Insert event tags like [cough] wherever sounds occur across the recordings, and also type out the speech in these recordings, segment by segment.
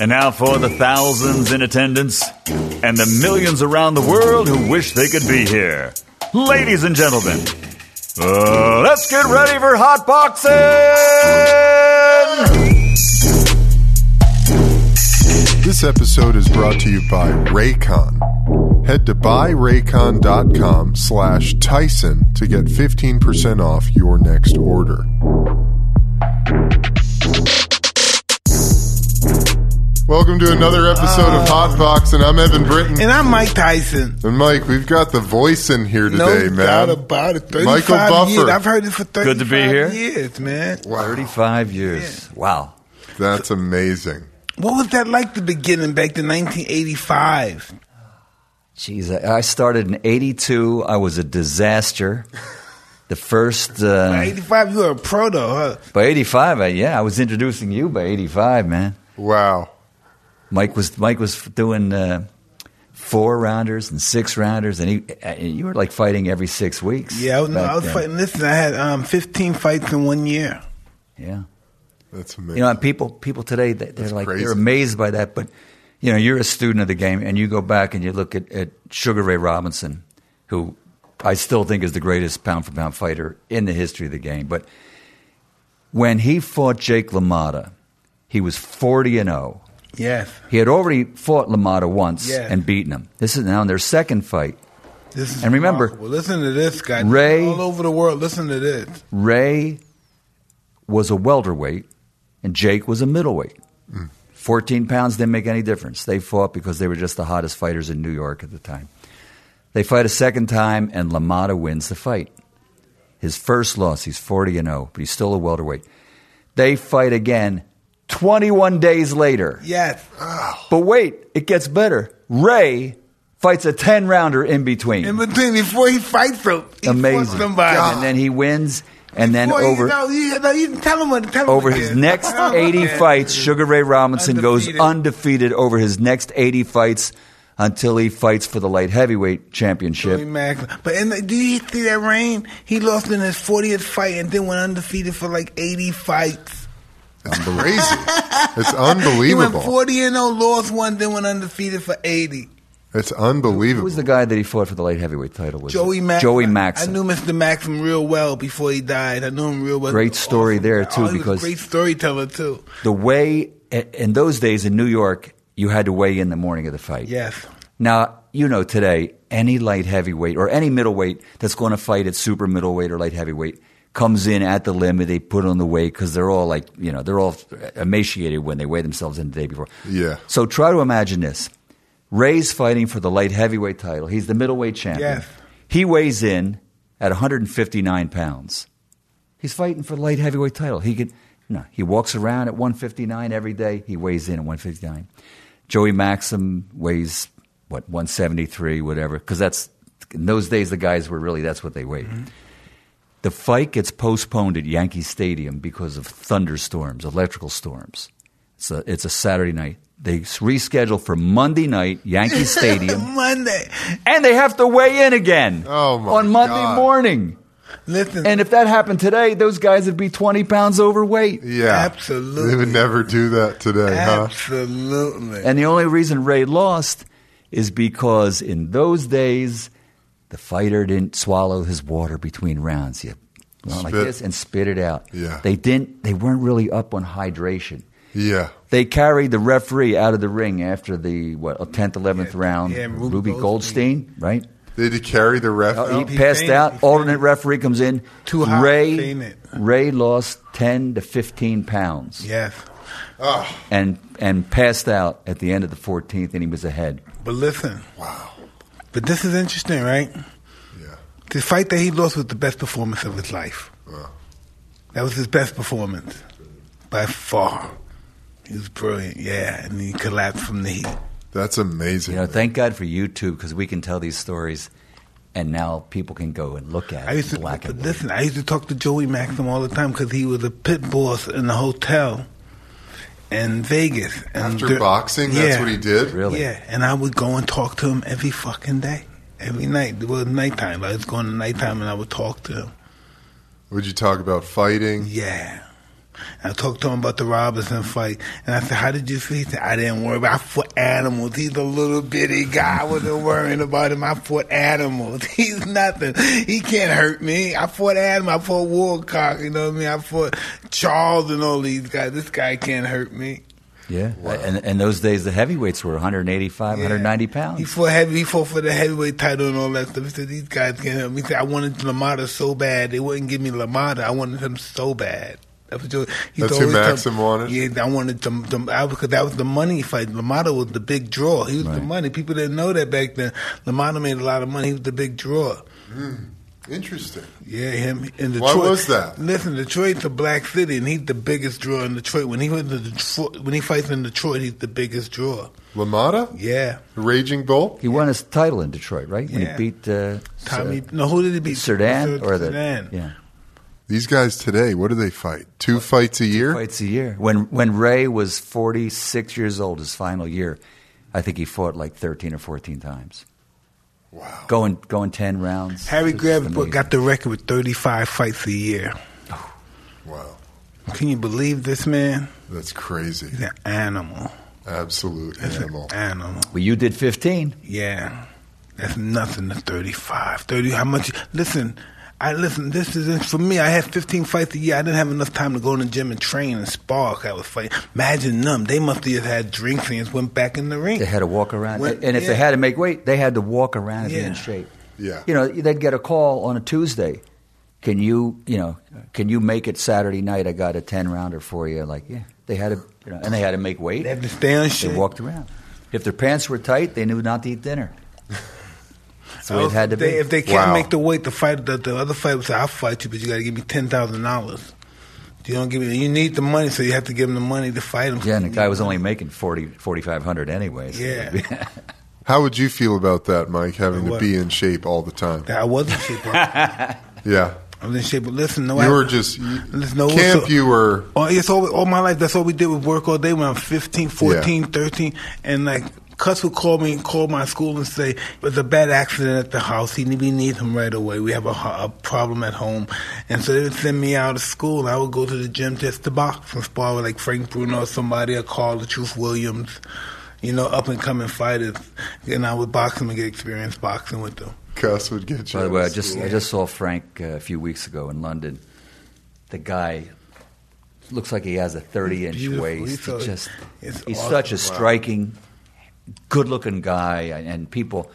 And now for the thousands in attendance and the millions around the world who wish they could be here. Ladies and gentlemen, uh, let's get ready for hot boxing! This episode is brought to you by Raycon. Head to buyraycon.com slash Tyson to get 15% off your next order. Welcome to another episode of Hot Box, and I'm Eben Britton. And I'm Mike Tyson. And Mike, we've got the voice in here today, No today, doubt man. about it. 35 Michael Buffer. Years. I've heard it for 35 Good to be here. years, man. 35 years. Wow. That's amazing. What was that like the beginning back to 1985? Jeez, I I started in 82. I was a disaster. The first, uh, By 85, you were a pro, though, huh? by 85, I, yeah, I was introducing you by 85, man. Wow. Mike was Mike was doing uh, four rounders and six rounders, and he and you were like fighting every six weeks. Yeah, I was, no, back I was then. fighting. Listen, I had um, 15 fights in one year. Yeah, That's amazing. you know, and people people today they- they're That's like crazy. they're amazed by that, but you know, you're a student of the game, and you go back and you look at, at Sugar Ray Robinson, who I still think is the greatest pound for pound fighter in the history of the game, but when he fought Jake LaMotta, he was forty and zero. Yes. He had already fought LaMotta once Yeah. and beaten him. This is now in their second fight. This is And remember, remarkable. listen to this guy. Ray- all over the world. Listen to this. Ray was a welterweight and Jake was a middleweight. 14 pounds didn't make any difference. They fought because they were just the hottest fighters in New York at the time. They fight a second time and LaMotta wins the fight. His first loss, he's 40 and 0, but he's still a welterweight. They fight again 21 days later. Yes. But wait, it gets better. Ray fights a 10 rounder in between. In between, before he fights him, he Amazing. somebody. And then he wins. And then over no, you, no, you tell him what. Over his is. next [laughs] 80 what it is. fights, Sugar Ray Robinson goes Undefeated. undefeated over his next 80 fights until he fights for the light heavyweight championship. But in the, do you see that reign? He lost in his 40th fight and then went undefeated for like 80 fights. [laughs] It's crazy. it's He went unbelievable. 40 and 0, lost one, then went undefeated for 80. It's Who unbelievable. was the guy that he fought for the light heavyweight title? Was Joey Max. Joey Max. I knew Mr. Maxim real well before he died. I knew him real well. Great story there, too, Oh, he was a because- great storyteller too. the way in those days in New York, you had to weigh in the morning of the fight. Yes. Now, you know, today, any light heavyweight or any middleweight that's going to fight at super middleweight or light heavyweight comes in at the limit. They put on the weight because they're all like, you know, they're all emaciated when they weigh themselves in the day before. Yeah. So try to imagine this. Ray's fighting for the light heavyweight title. He's the middleweight champion. Yes. He weighs in at 159 pounds. He's fighting for the light heavyweight title. He could no. He walks around at 159 every day. He weighs in at 159. Joey Maxim weighs what 173, whatever. Because that's in those days the guys were really that's what they weighed. Mm-hmm. The fight gets postponed at Yankee Stadium because of thunderstorms, electrical storms. It's a, it's a Saturday night. They reschedule for Monday night, Yankee [laughs] Stadium, Monday. and they have to weigh in again Oh, my on Monday God. morning. Listen. And if that happened today, those guys would be 20 pounds overweight. yeah. Absolutely. They would never do that today, huh? Absolutely. And the only reason Ray lost is because in those days, the fighter didn't swallow his water between rounds. You went like this and spit it out. Yeah. They didn't. They weren't really up on hydration. Yeah. They carried the referee out of the ring after the what tenth, eleventh Yeah, round. yeah, Ruby, Ruby Goldstein, Goldstein. right? They had to carry the ref. Oh, out. he he passed fainted, out. he fainted. Alternate referee comes in. Too hot, Ray fainted. Ray lost ten to fifteen pounds yes. Oh, and and passed out at the end of the fourteenth, and he was ahead. But listen. wow. But this is interesting, right? Yeah. The fight that he lost was the best performance of his life. Wow. That was his best performance by far. He was brilliant, yeah, and he collapsed from the heat. That's amazing. You know, thank God for YouTube because we can tell these stories, and now people can go and look at it. I it used to black but and white. listen. I used to talk to Joey Maxim all the time because he was a pit boss in the hotel in Vegas. And After dur- boxing, that's Yeah. what he did? Really? Yeah, and I would go and talk to him every fucking day, every night. It was nighttime. I was going to nighttime and I would talk to him. Would you talk about fighting? Yeah. And I talked to him about the Robinson fight, and I said, "How did you feel?" He said, "I didn't worry about. I fought animals. He's a little bitty guy. I wasn't worrying about him. I fought animals. [laughs] He's nothing. He can't hurt me. I fought animals. I fought Walcott. You know what I mean? I fought Charles and all these guys. This guy can't hurt me." Yeah, and and those days the heavyweights were 185, Yeah. 190 He pounds. fought heavy. He fought for the heavyweight title and all that stuff. He said these guys can't help me. He said I wanted LaMotta so bad they wouldn't give me LaMotta. I wanted him so bad. That was just, he That's told who me to- Maxim wanted? Yeah, I wanted them, them I, because that was the money fight. LaMotta was the big draw. He was the money. People didn't know that back then. LaMotta made a lot of money. He was the big draw. Interesting. Yeah, him in Detroit. Why was that? Listen, Detroit's a black city, and he's the biggest draw in Detroit. When he went to Detroit, when he fights in Detroit, he's the biggest draw. LaMotta, Yeah, Raging Bull. He won his title in Detroit, right? When Yeah. he beat uh, Tommy. Ser- no, who did he beat? Cerdan Ser- or the Cerdan. yeah These guys today, what do they fight? Two fights a year. fights a year. When when Ray was 46 years old, his final year, I think he fought like 13 or 14 times, Wow. going going 10 rounds. Harry It's got the record with 35 fights a year. Wow. Can you believe this man? That's crazy. He's an animal. Absolute He's animal. an animal. Well, you did 15. Yeah, that's nothing to 35. 30. How much? Listen, I listen. This is for me. I had 15 fights a year. I didn't have enough time to go in the gym and train and spar. I was fighting. Imagine them. They must have had drinks and just went back in the ring. They had to walk around, When- and if they had to make weight, they had to walk around and be Yeah. in shape. Yeah. You know, they'd get a call on a Tuesday. Can you, you know, can you make it Saturday night? I got a 10 rounder for you. Like, yeah, they had to, you know, and they had to make weight. They had to stay on shape. They walked around. If their pants were tight, they knew not to eat dinner. That's the way it had to if they, be. If they can't Wow. make the weight to fight, the, the other fight would say, "I'll fight you, but you got to give me ten thousand dollars." You don't give me. You need the money, so you have to give him the money to fight him. Yeah, and the guy was only making 40, 4,500 anyways. Yeah. [laughs] How would you feel about that, Mike, having to be in shape all the time? I was in shape. I [laughs] Yeah. I was in shape, but listen, no, You I, were just Listen, no, camp. so- you were Oh, it's all, all my life. That's all we did was work all day when I'm 15, 14, 13. And like, Cus would call me and call my school and say, there's a bad accident at the house. He, we need him right away. We have a, a problem at home. And so they would send me out of school. I would go to the gym just to box and spar with like Frank Bruno or somebody or Carl the Truth Williams, you know, up and coming fighters. And I would box them and get experience boxing with them. Cus would get you. By the way, I just. I just saw Frank uh, a few weeks ago in London. The guy looks like he has a thirty inch waist. He's He just it's he's awesome. such a Wow. striking, good looking guy, and, and people.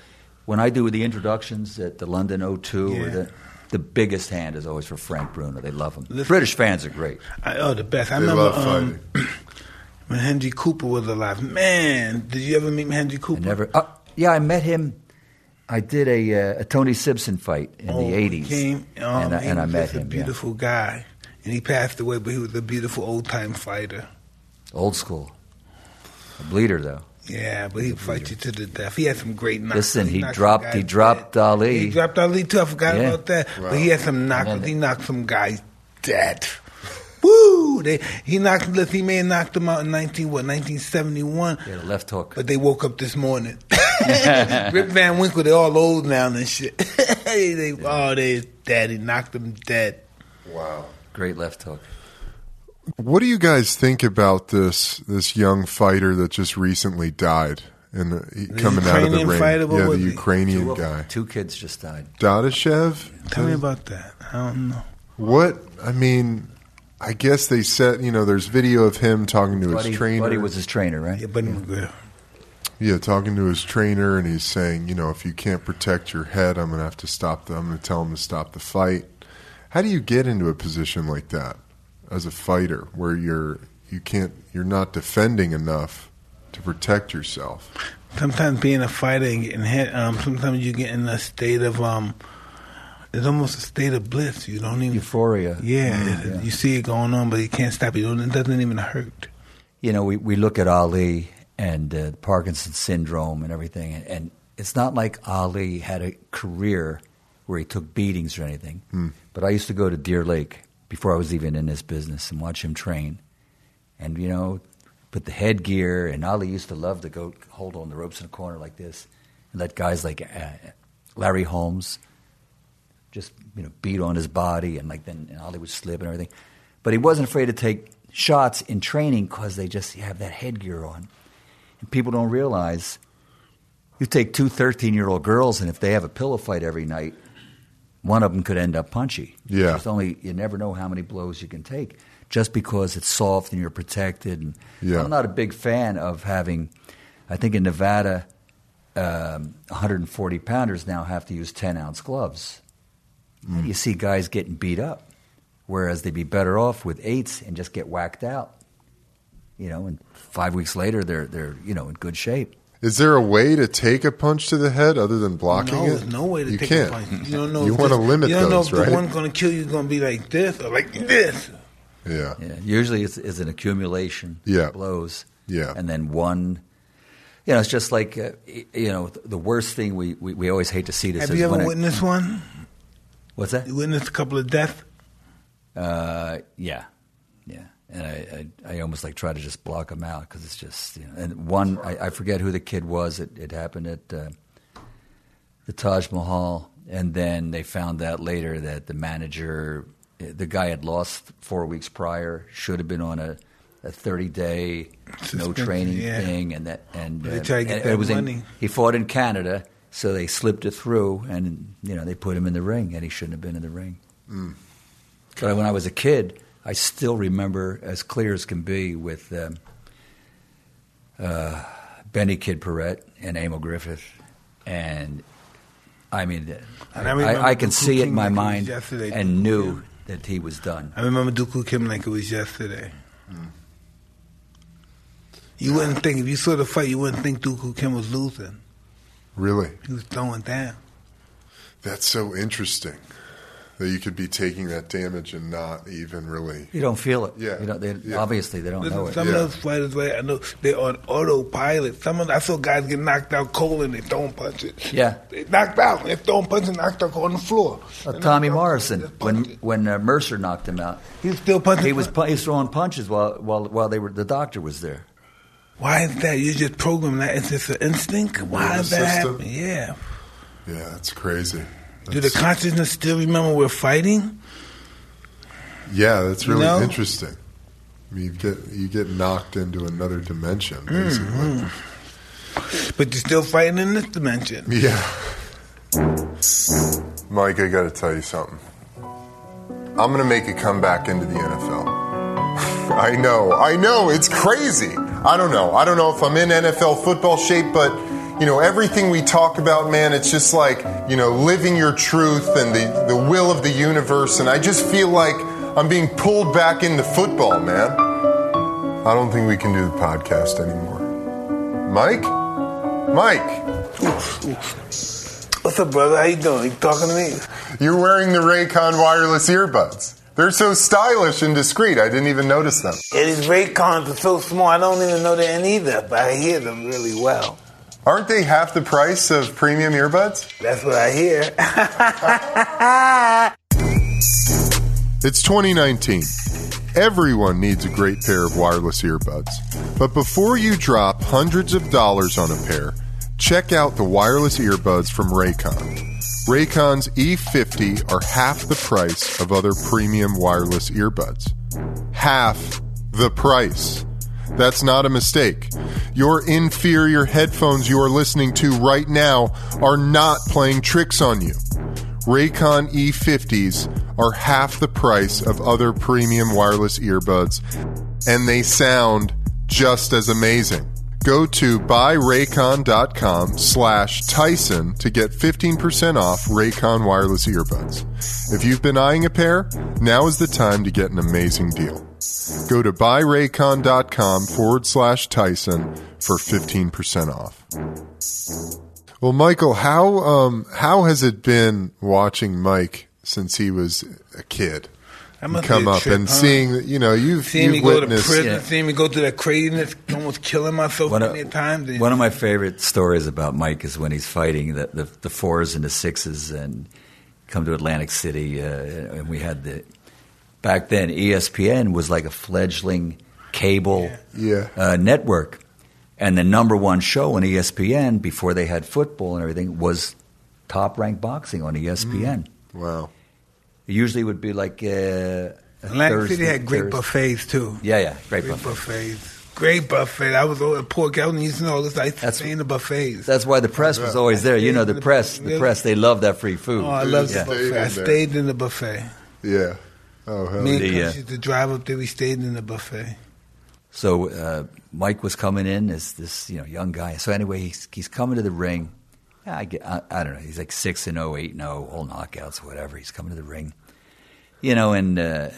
When I do the introductions at the London O2, or the, the biggest hand is always for Frank Bruno. They love him. Listen- British fans are great. I, oh, the best. I They remember love um, fighting. [clears throat] when Henry Cooper was alive. Man, did you ever meet Henry I Cooper? never. Uh, yeah, I met him. I did a, uh, a Tony Sibson fight in Oh, the he '80s, came, um, and, I, he and I was met just him. A yeah. beautiful guy, and he passed away, but he was a beautiful old time fighter. Old school. A bleeder though. Yeah, but he'd fight you to the death. He had some great knocks. Listen, he some dropped- he dropped dead. Ali. He dropped Ali too. I forgot Yeah. about that. Wow. But he had some knocks. He knocked some guys dead. [laughs] Woo! They, he knocked. He may have knocked them out in nineteen what nineteen seventy one. He a left hook. But they woke up this morning. [laughs] [laughs] Rip Van Winkle, they all old now and shit. they, they, oh, they dead. He knocked them dead. wow. Great left hook. What do you guys think about this this young fighter that just recently died in the, he- coming out of the Ukrainian ring? fighter, yeah, the? Ukrainian Two, guy, two kids just died. Dadashev. Tell me about that. I don't know. What I mean, I guess they said you know there's video of him talking to his trainer. Buddy was his trainer, right? Yeah, but yeah. Yeah, talking to his trainer, and he's saying, you know, if you can't protect your head, I'm going to have to stop the. I'm going to tell him to stop the fight. How do you get into a position like that as a fighter, where you're you can't you're not defending enough to protect yourself? sometimes being a fighter and getting hit, um, sometimes you get in a state of um, it's almost a state of bliss. You don't even, Euphoria. yeah, Mm, yeah. you see it going on, but you can't stop it. It doesn't even hurt. You know, we, we look at Ali and uh, Parkinson's syndrome and everything, and, and it's not like Ali had a career where he took beatings or anything. But I used to go to Deer Lake before I was even in this business and watch him train. And, you know, put the headgear, and Ali used to love to go hold on the ropes in a corner like this and let guys like uh, Larry Holmes just, you know, beat on his body, and like then and Ali would slip and everything. But he wasn't afraid to take shots in training because they just have that headgear on. And people don't realize you take two 13 year old girls, and if they have a pillow fight every night, one of them could end up punchy. Yeah. It's only, you never know how many blows you can take just because it's soft and you're protected. And Yeah. I'm not a big fan of having, I think in Nevada, um, 140 pounders now have to use 10 ounce gloves. And you see guys getting beat up, whereas they'd be better off with eights and just get whacked out. You know, and five weeks later they're they're you know in good shape. Is there a way to take a punch to the head other than blocking no, it? no way to you take can't. a punch. You don't know. You want to this- limit You don't those, know if right? the one going to kill you is going to be like this or like this. yeah. Yeah, usually it's, it's an accumulation Yeah. of blows. Yeah. and then one. You know, it's just like uh, you know the worst thing we, we, we always hate to see this. Have is you ever when a- witnessed one? what's that? You witnessed a couple of deaths? Uh, yeah, yeah. And I, I, I almost like try to just block them out because it's just you know. And one, I, I forget who the kid was. It, it happened at uh, the Taj Mahal, and then they found out later that the manager, the guy had lost four weeks prior, should have been on a, a thirty day no training yeah. thing, and that and They uh, try to get and that it was in- he fought in Canada, so they slipped it through, and you know they put him in the ring, and he shouldn't have been in the ring. But when I was a kid, I still remember as clear as can be with um, uh, Benny Kid Paret and Emil Griffith, and I mean, And I, I I, I can Duke see it in my like mind yesterday, and Duke knew King. that he was done. I remember Duk Koo Kim like it was yesterday. You wouldn't think if you saw the fight, you wouldn't think Duk Koo Kim was losing. Really? He was throwing down. That's so interesting that you could be taking that damage and not even really. You don't feel it. Yeah. You know, they, Yeah. obviously they don't Listen, know it. some Yeah. of those fighters, right, I know they're on autopilot. Some of I saw guys get knocked out cold and they throwing punches. Yeah. they knocked out. They throwing punches, knocked out on the floor. Uh, Tommy Morrison, when when uh, Mercer knocked him out, he was still punching. he was pu- he was throwing punches while while while they were the doctor was there. Why is that? You just program that. It's just an instinct. Why is that system? happening? Yeah. Yeah, that's crazy. Do the consciousness still remember we're fighting? yeah, that's You really know? interesting. I mean, you get you get knocked into another dimension, basically. Mm-hmm. But you're still fighting in this dimension. [laughs] Yeah. Mike, I got to tell you something. I'm going to make a comeback into the NFL. [laughs] I know, I know, it's crazy. I don't know. I don't know if I'm in NFL football shape, but you know, everything we talk about, man, it's just like, you know, living your truth and the, the will of the universe. And I just feel like I'm being pulled back into football, man. I don't think we can do the podcast anymore. Mike? Mike? What's up, brother? How you doing? You talking to me? You're wearing the Raycon wireless earbuds. They're so stylish and discreet. I didn't even notice them. Yeah, these Raycons are so small. I don't even know they're in either, but I hear them really well. Aren't they half the price of premium earbuds? That's what I hear. [laughs] It's 2019. Everyone needs a great pair of wireless earbuds. But before you drop hundreds of dollars on a pair, check out the wireless earbuds from Raycon. Raycon's E50 are half the price of other premium wireless earbuds. Half the price. That's not a mistake. Your inferior headphones you are listening to right now are not playing tricks on you. Raycon E50s are half the price of other premium wireless earbuds, and they sound just as amazing. Go to buyraycon.com slash Tyson to get 15% off Raycon wireless earbuds. If you've been eyeing a pair, now is the time to get an amazing deal. Go to buyraycon.com forward slash Tyson for 15% off. Well, Michael, how um, how has it been watching Mike since he was a kid? That must come be a up trip, and huh? seeing that you know you've, Seeing me you've go to prison, Yeah. seeing me go through that craziness, almost killing myself One many of, times. and- one of my favorite stories about Mike is when he's fighting the, the, the fours and the sixes and come to Atlantic City. Uh, and we had the, back then, ESPN was like a fledgling cable Yeah. uh, network. And the number one show on ESPN before they had football and everything was top ranked boxing on ESPN. wow. It usually would be like uh, Atlantic Thursday- City had great Thursday. buffets too. Yeah, yeah, great Great buffet. buffets. Great buffet. I was over at Port Calhoun. used to know this. I used to That's- stay in the buffets. That's why the press was always there. You know, the press, the press, they love that free food. oh, I love yeah. the buffet. I Stayed in there. stayed in the buffet. Yeah. Oh hell. Me and The, Chris uh, used to drive up there. We stayed in the buffet. So uh, Mike was coming in as this you know young guy. So anyway, he's, he's coming to the ring. I, get, I, I don't know. He's like six and 0, 8 and 0, all knockouts, whatever. He's coming to the ring. You know, and uh,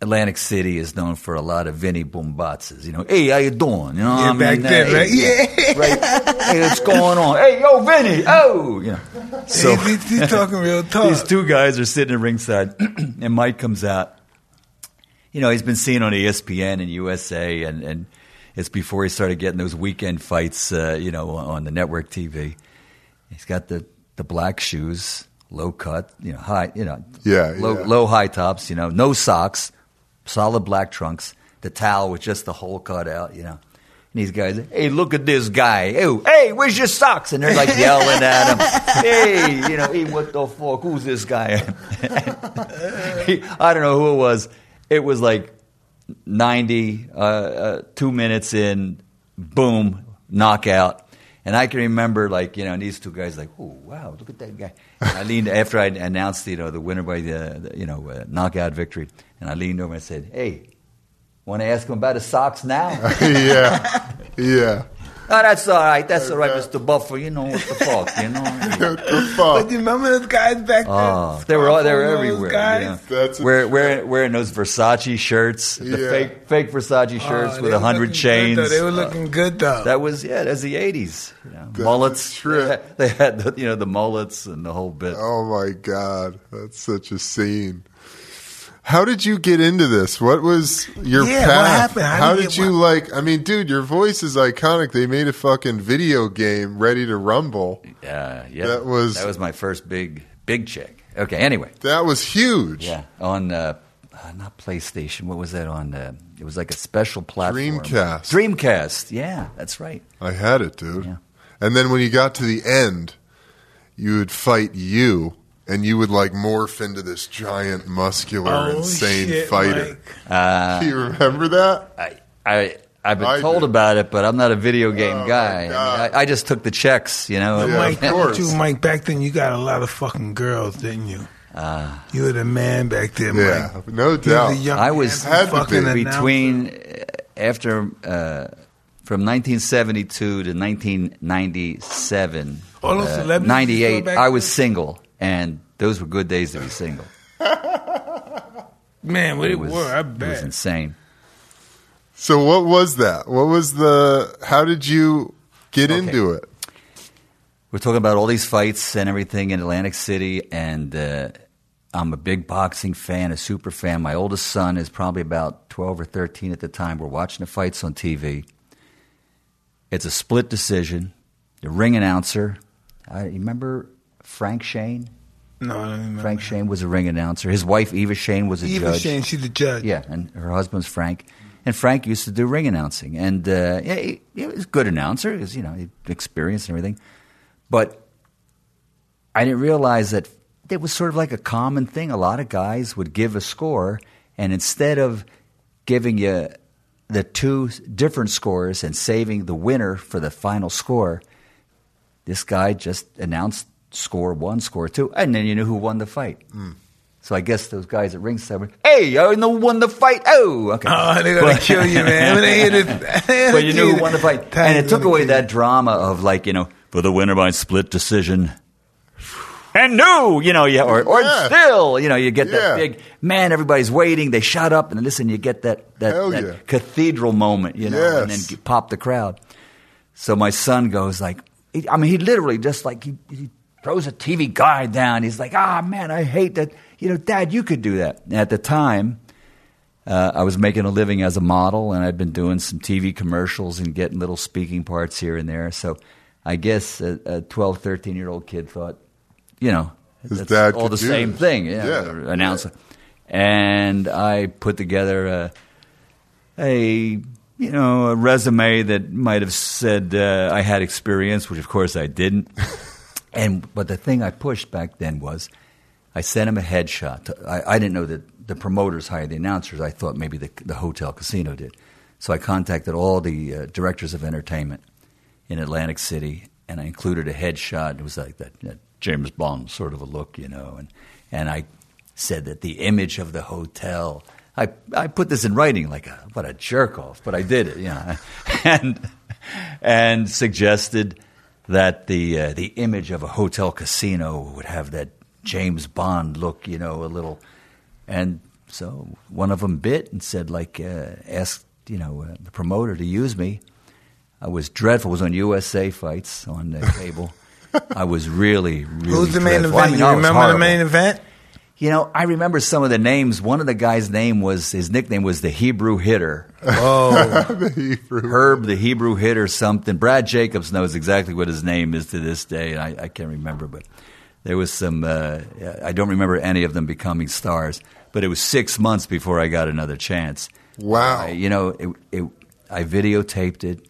Atlantic City is known for a lot of Vinny Boombatzes. You know, hey, how you doing? You know, Yeah, I mean, back then, right? Yeah. [laughs] right. Hey, what's going on? Hey, yo, Vinny, oh, you know. So he's, he's, he's talking real [laughs] talk. these two guys are sitting at ringside, [clears throat] and Mike comes out. You know, he's been seen on ESPN and USA, and, and it's before he started getting those weekend fights, uh, you know, on the network TV. He's got the, the black shoes, low cut, you know, high, you know, Yeah, low, yeah. low high tops, you know, no socks, solid black trunks, the towel with just the hole cut out, you know. And these guys, hey, look at this guy. Hey, hey, where's your socks? And they're like [laughs] yelling at him. Hey, you know, hey, what the fuck? Who's this guy? [laughs] He- I don't know who it was. It was like 90, uh, uh, two minutes in, boom, knockout. And I can remember, like, you know, and these two guys, like, oh, wow, look at that guy. And I leaned, after I announced, you know, the winner by the, the you know, uh, knockout victory, and I leaned over and said, hey, want to ask him about his socks now? [laughs] yeah. Yeah. [laughs] oh, that's all right. That's all right, Mr. Buffer. You know what the fuck, you know? What [laughs] the But you remember those guys back then? Oh, they were all, they were Those everywhere. guys? You know. That's a wearing, trip. wearing, wearing those Versace shirts, the Yeah. fake fake Versace shirts Oh, with a hundred chains. Good, they were Uh, looking good though. that was yeah, that's the eighties. You know, That's a mullets. trip. They had the, you know the mullets and the whole bit. Oh my god, that's such a scene. How did you get into this? What was your Yeah, what happened? How How did did you you like? I mean, dude, your voice is iconic. They made a fucking video game, Ready to Rumble. Yeah, yeah. That was- that was my first big big check. Okay, anyway, That was huge. yeah, on uh, uh, not PlayStation. What was that on? Uh, it was like a special platform. Dreamcast. Dreamcast. Yeah, that's right. I had it, dude. Yeah. And then when you got to the end, you would fight you, and you would like morph into this giant, muscular, oh, insane shit, fighter. Mike. Do [laughs] you remember that? I, I I've been I told do. about it, but I'm not a video game Oh, guy. I. I, I just took the checks, you know. Yeah, Mike, of course. you, Mike, back then you got a lot of fucking girls, didn't you? Uh, You were the man back then, Yeah, Mike. no doubt. a young I was- handsome Had fucking be. between uh, after uh, from 1972 to 1997, All those uh, 98, I was single, and those were good days to be single. man, what it, was, were, I it was insane. So what was that? What was the? How did you get Okay. into it? We're talking about all these fights and everything in Atlantic City, and uh, I'm a big boxing fan, a super fan. My oldest son is probably about 12 or 13 at the time. We're watching the fights on TV. It's a split decision. The ring announcer, I remember Frank Shain? No, I don't. Frank Shain was a ring announcer. His wife Eva Shain was a judge. Eva judge. Shain, she's the judge. Yeah, and her husband's Frank. And Frank used to do ring announcing, and uh, yeah, he, he was a good announcer. He was, you know, he experienced and everything. But I didn't realize that it was sort of like a common thing. A lot of guys would give a score, and instead of giving you the two different scores and saving the winner for the final score, this guy just announced score one, score two, and then you knew who won the fight. Hmm. So I guess those guys at ringside were, hey, I know who won the fight. Oh, okay. Oh, they're gonna kill you, man. When they hear this, [laughs] [laughs] but you knew who won the fight. And it took away that drama of like, you know, for the winner by split decision. And no, you know, yeah, or, or Yeah. still, you know, you get Yeah. that big man. Everybody's waiting. They shut up, and listen, you get that that, that yeah. cathedral moment, you know, and then you pop the crowd. So my son goes like, he, I mean, he literally just like he, he throws a TV guide down. He's like, ah, man, I hate that. You know, Dad, you could do that. And at the time, uh, I was making a living as a model, and I'd been doing some TV commercials and getting little speaking parts here and there. So I guess a, a 12, 13 year old kid thought, you know, His that's all the same this. thing. Yeah, Yeah. announcer. And I put together a, a you know a resume that might have said uh, I had experience, which of course I didn't. [laughs] and but the thing I pushed back then was I sent him a headshot. I, I didn't know that the promoters hired the announcers. I thought maybe the, the hotel casino did. So I contacted all the uh, directors of entertainment in Atlantic City, and I included a headshot. It was like that, that James Bond sort of a look, you know, and and I said that the image of the hotel. I I put this in writing like a what a jerk off, but I did it, you know, [laughs] and and suggested that the uh, the image of a hotel casino would have that James Bond look, you know, a little, and so one of them bit and said like uh, asked you know uh, the promoter to use me. I was dreadful. I was on USA fights on the [laughs] cable. I was really, really. Who's the main dreadful. I event? mean, you I remember the main event? You know, I remember some of the names. One of the guys' name was his nickname was the Hebrew Hitter. Oh, [laughs] The Hebrew. Herb the Hebrew Hitter something. Brad Jacobs knows exactly what his name is to this day, and I, I can't remember, but there was some. Uh, I don't remember any of them becoming stars, but it was six months before I got another chance. Wow. I- you know, it, it, I videotaped it.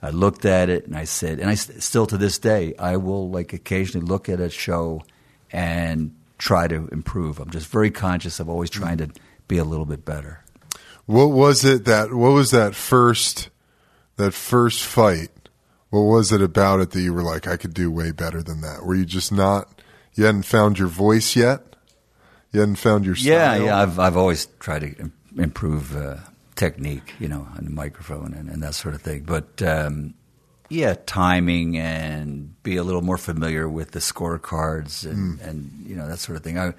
I looked at it and I said, and I still to this day, I will like occasionally look at a show and try to improve. I'm just very conscious of always trying to be a little bit better. What was it that? What was that first? That first fight. What was it about it that you were like, I could do way better than that? Were you just not? You hadn't found your voice yet. You hadn't found your style. Yeah, yeah. I've I've always tried to improve uh, technique, you know, on the microphone and, and that sort of thing. But um, yeah, timing and be a little more familiar with the scorecards and, and you know that sort of thing. I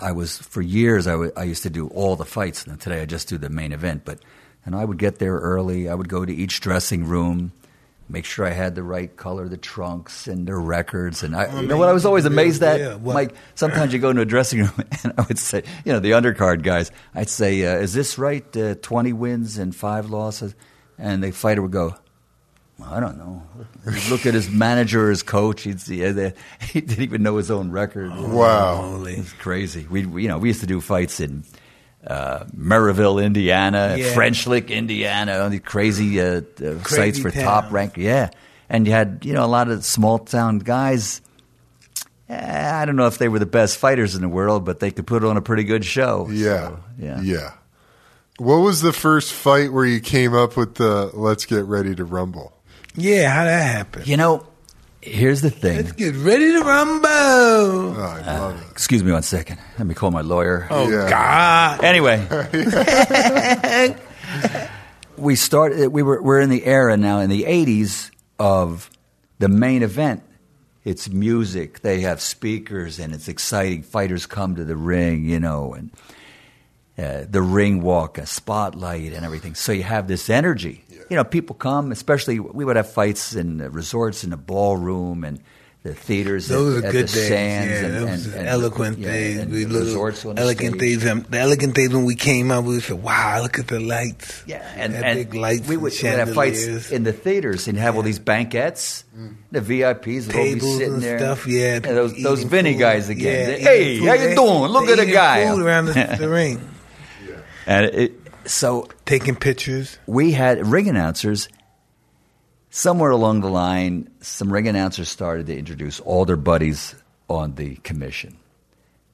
I was for years I I used to do all the fights. And today I just do the main event. But and I would get there early. I would go to each dressing room. Make sure I had the right color, the trunks and the records, and I, you know what I was always amazed at, Yeah. Mike. Sometimes you go into a dressing room, [laughs] and I would say, you know, the undercard guys, I'd say, uh, "Is this right? Uh, Twenty wins and five losses," and the fighter would go, "I don't know." Look at his manager or his coach. He'd see [laughs] he didn't even know his own record. Wow. holy. It's crazy. We, we- you know, we used to do fights in uh, Indiana, Yeah. French Lick, Indiana, all these crazy uh, uh, sites for top rank. Yeah, and you had you know a lot of small town guys. eh, I don't know if they were the best fighters in the world, but they could put on a pretty good show. Yeah. So, yeah. Yeah. What was the first fight where you came up with the "Let's get ready to rumble"? Yeah. How that happen? You know, here's the thing. Let's get ready to rumble. Oh, I uh, love it. Excuse me one second. Let me call my lawyer. Oh Yeah. God! Anyway, [laughs] [laughs] we started. We were we're in the era now in the '80s of the main event. It's music. They have speakers, and it's exciting. Fighters come to the ring, you know, and uh, the ring walk, a spotlight, and everything. So you have this energy. You know, people come. Especially, we would have fights in the resorts, in the ballroom, and the theaters. Those at, are at good the days. Sands yeah, and, those and- and- eloquent yeah, days. and we the resorts on elegant stage. days. um, The elegant days when we came out, we said, "Wow, look at the lights." Yeah, and, and big lights, we and would, we would have fights in the theaters and have all these banquettes. The VIPs would all be tables sitting and there. stuff. Yeah, those those Vinny food. guys again. Yeah, They- hey, food. how you doing? Look at the guy. food around the, the [laughs] ring, and it, so taking pictures. we had ring announcers. Somewhere along the line, some ring announcers started to introduce all their buddies on the commission.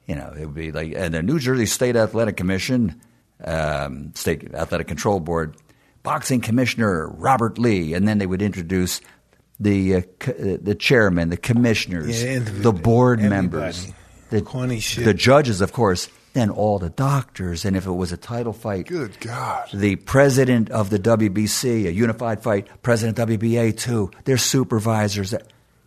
You know, it would be like, and the New Jersey State Athletic Commission, um, State Athletic Control Board, boxing commissioner Robert Lee, and then they would introduce the uh, c- uh, the chairman, the commissioners, Yeah, the board everybody. members, the, the judges, of course, then all the doctors, and if it was a title fight, Good God. the president of the WBC, a unified fight, president of WBA too, their supervisors.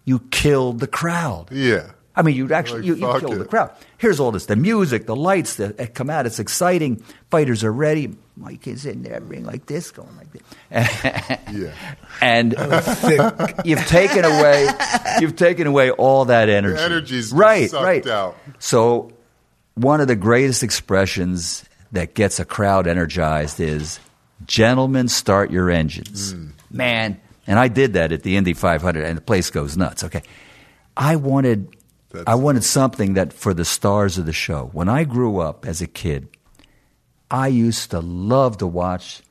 You killed the crowd. Yeah. I mean, you actually Like, you, you killed it. the crowd. Here's all this: the music, the lights that come out. It's exciting. Fighters are ready. Mike is in there, ring like this, going like this. [laughs] Yeah. and [laughs] you've taken away, you've taken away all that energy. energy's right, sucked right. out. So, one of the greatest expressions that gets a crowd energized is "Gentlemen, start your engines." Hmm. Man, and I did that at the Indy 500, and the place goes nuts. Okay, I wanted, That's- I wanted something that for the stars of the show. When I grew up as a kid, I used to love to watch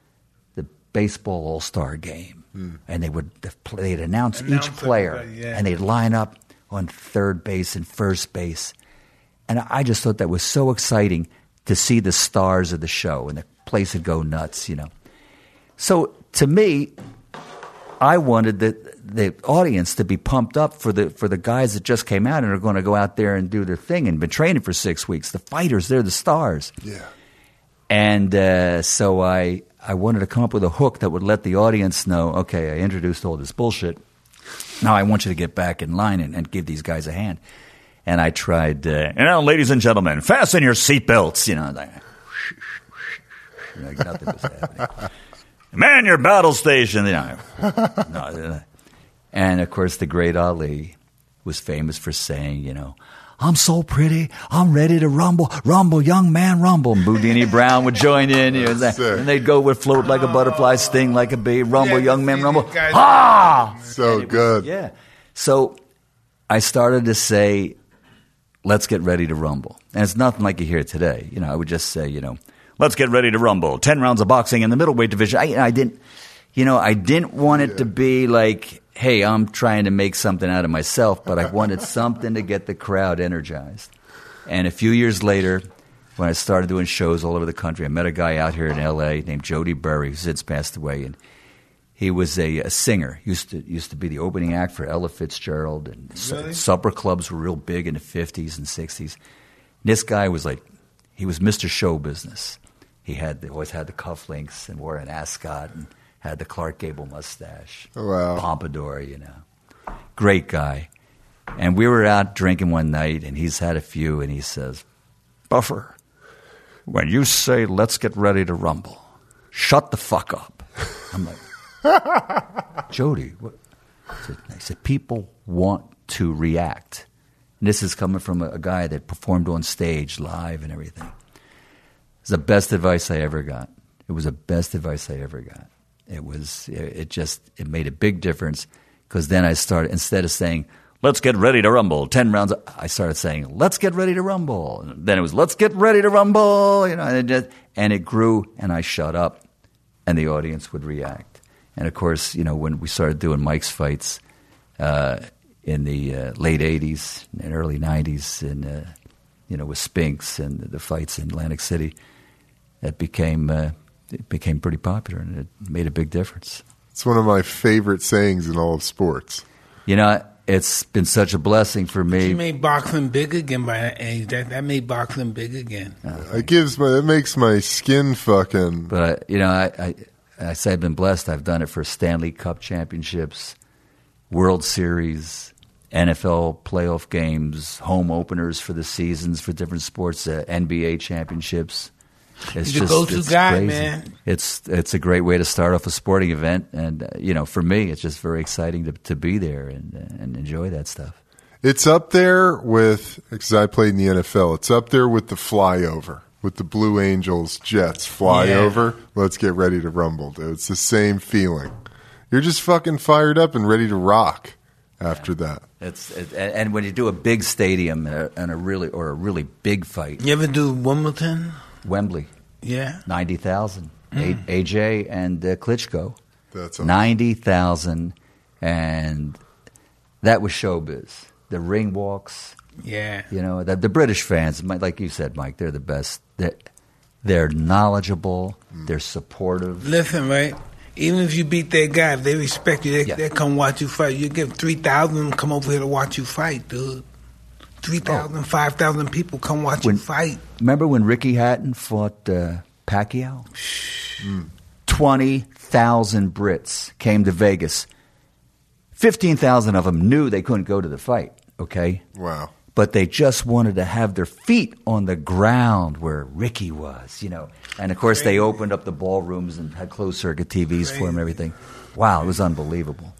the baseball All Star game, and they would they'd announce, Announce each player, yeah. and they'd line up on third base and first base, and I just thought that was so exciting to see the stars of the show, and the place would go nuts, you know. So to me, I wanted the the audience to be pumped up for the for the guys that just came out and are going to go out there and do their thing and been training for six weeks. The fighters, they're the stars. Yeah. And uh, so I I wanted to come up with a hook that would let the audience know, okay, I introduced all this bullshit. Now I want you to get back in line and, and give these guys a hand. And I tried, uh, you know, ladies and gentlemen, fasten your seatbelts. You know, like, like nothing was happening. Man your battle station. You know. [laughs] No, and of course, the great Ali was famous for saying, you know, I'm so pretty. I'm ready to rumble. Rumble, young man, rumble. Bundini Brown would join in. You know, and they'd go with float like a butterfly, sting like a bee. Rumble, Yeah, young man, rumble. Ah! So it was- good. yeah. So I started to say, let's get ready to rumble. And it's nothing like you hear today. You know, I would just say, you know, let's get ready to rumble. 10 rounds of boxing in the middleweight division. I, I didn't, you know, I didn't want it to be like, hey, I'm trying to make something out of myself, but I wanted something to get the crowd energized. And a few years later, when I started doing shows all over the country, I met a guy out here in L.A. named Jody Burry, who's since passed away, and he was a, a singer. used to used to be the opening act for Ella Fitzgerald, and Really? supper clubs were real big in the fifties and sixties. This guy was like, he was Mr. Show Business. He had always had the cufflinks and wore an ascot and had the Clark Gable mustache, oh, Wow. pompadour, you know. Great guy. And we were out drinking one night, and he's had a few, and he says, Buffer, when you say let's get ready to rumble, shut the fuck up. I'm like, [laughs] Jody, what? I said, people want to react. And this is coming from a, a guy that performed on stage live and everything. It's the best advice I ever got. It was the best advice I ever got. It was, it, it just, it made a big difference because then I started, instead of saying, let's get ready to rumble, 10 rounds, I started saying, let's get ready to rumble. And then it was, let's get ready to rumble, you know, and it, just, and it grew and I shut up and the audience would react. And of course, you know, when we started doing Mike's fights uh, in the uh, late '80s and early '90s, and uh, you know, with Spinks and the fights in Atlantic City, it became uh, it became pretty popular, and it made a big difference. It's one of my favorite sayings in all of sports. You know, it's been such a blessing for me. You made boxing big again by that age. That that made boxing big again. It gives my it makes my skin fucking But I, you know, I, I I say I've been blessed. I've done it for Stanley Cup championships, World Series, NFL playoff games, home openers for the seasons for different sports, uh, NBA championships. It's You're the go-to it's guy, crazy. man. It's it's a great way to start off a sporting event, and uh, you know, for me, it's just very exciting to to be there and uh, and enjoy that stuff. It's up there with because I played in the NFL. It's up there with the flyover with the Blue Angels Jets fly over, Let's get ready to rumble, dude. It's the same feeling. You're just fucking fired up and ready to rock after that. It's it, and and when you do a big stadium and a, and a really or a really big fight, You ever do Wimbledon? Wembley. Yeah. Ninety thousand. AJ and uh, Klitschko. That's awesome. ninety thousand, and that was showbiz. The ring walks, Yeah. you know, the, the British fans, like you said, Mike, they're the best. They're, they're knowledgeable. They're supportive. Listen, right? Even if you beat that guy, if they respect you, they, Yeah. they come watch you fight. You give 3,000 come over here to watch you fight, dude. 3,000, 5,000 people come watch When- you fight. Remember when Ricky Hatton fought uh, Pacquiao? Twenty thousand Brits came to Vegas. Fifteen thousand of them knew they couldn't go to the fight. Okay, Wow. But they just wanted to have their feet on the ground where Ricky was, you know. And of course, they opened up the ballrooms and had closed circuit TVs for him and everything. Wow, it was unbelievable.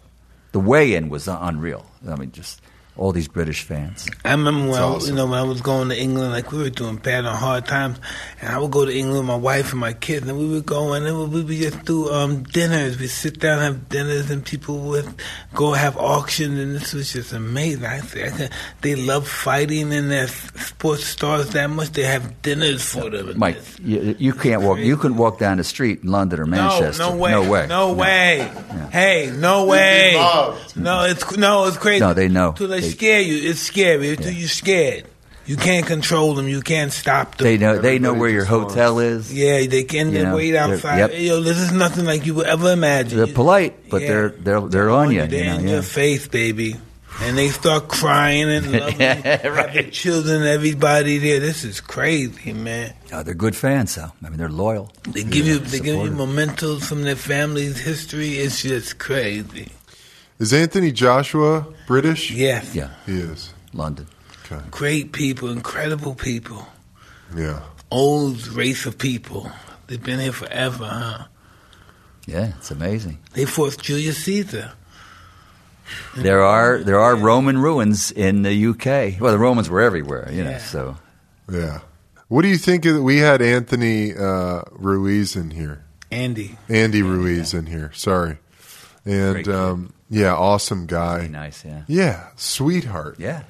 The weigh-in was unreal. I mean, just all these British fans. I remember when I, you know when I was going to England, like we were doing bad on hard times, and I would go to England with my wife and my kids, and we would go and then we would just do um, dinners. We sit down and have dinners, and people would go have auctions, and this was just amazing. I, say, I could, they love fighting, and their sports stars that much. They have dinners for them. and Mike, you, you can't walk. You couldn't walk down the street in London or Manchester. No, no way, No way. no way. Hey, no way. No, it's no, it's crazy. No, they know. To they, They- scare you. It's scary. It's Yeah. You're scared. You can't control them. You can't stop them. They know they know where your just wants- hotel is. yeah, they can You know, wait outside. yep. Yo, this is nothing like you would ever imagine. They're polite, but Yeah. they're they're they're on you. They're you know, in yeah. your face, baby. And they start crying and [laughs] loving you. Have the Right. children, everybody there. This is crazy, man. Oh, they're good fans, though. I mean, they're loyal. They give you they give you supportive. mementos from their family's history. It's just crazy. Is Anthony Joshua British? Yes. Yeah, He is. London. Okay. Great people, incredible people. Yeah. Old race of people. They've been here forever, huh? Yeah, it's amazing. They fought Julius Caesar. There are there are Roman ruins in the UK. Well, the Romans were everywhere, you know. Yeah. So Yeah. What do you think of We had Anthony uh, Ruiz in here. Andy. Andy Ruiz in here. Sorry. And Great um, yeah, awesome guy. very nice. Yeah, Yeah, sweetheart. yeah.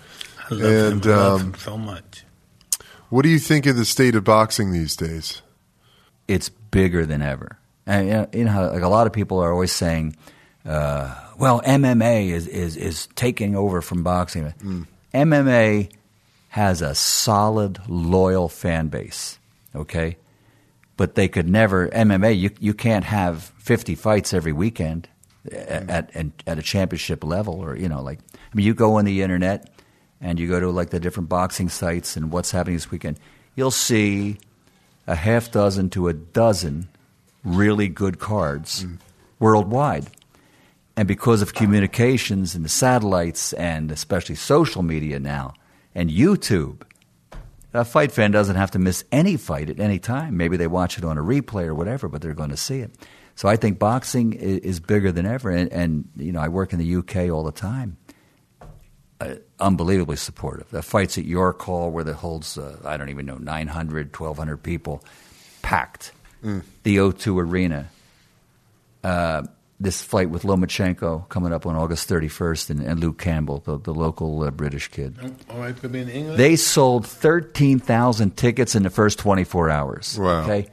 I love And, him. I love um, him so much. What do you think of the state of boxing these days? It's bigger than ever. And you know, you know how like a lot of people are always saying, uh, "Well, MMA is is is taking over from boxing." MMA has a solid, loyal fan base. Okay, but they could never MMA. You you can't have fifty fights every weekend at at, at a championship level, or you know, like I mean, you go on the internet and you go to like the different boxing sites and what's happening this weekend. You'll see a half dozen to a dozen really good cards mm. worldwide. And because of communications and the satellites and especially social media now and YouTube, a fight fan doesn't have to miss any fight at any time. Maybe they watch it on a replay or whatever, but they're going to see it. So I think boxing is, is bigger than ever. And, and, you know, I work in the UK all the time. Uh, unbelievably supportive. The fights at York Hall where it holds, uh, I don't even know, 900, 1,200 people, packed. The O2 Arena. Uh, this fight with Lomachenko coming up on August 31st and, and Luke Campbell, the, the local uh, British kid. All right, could be in English. They sold 13,000 tickets in the first 24 hours. Wow. Okay.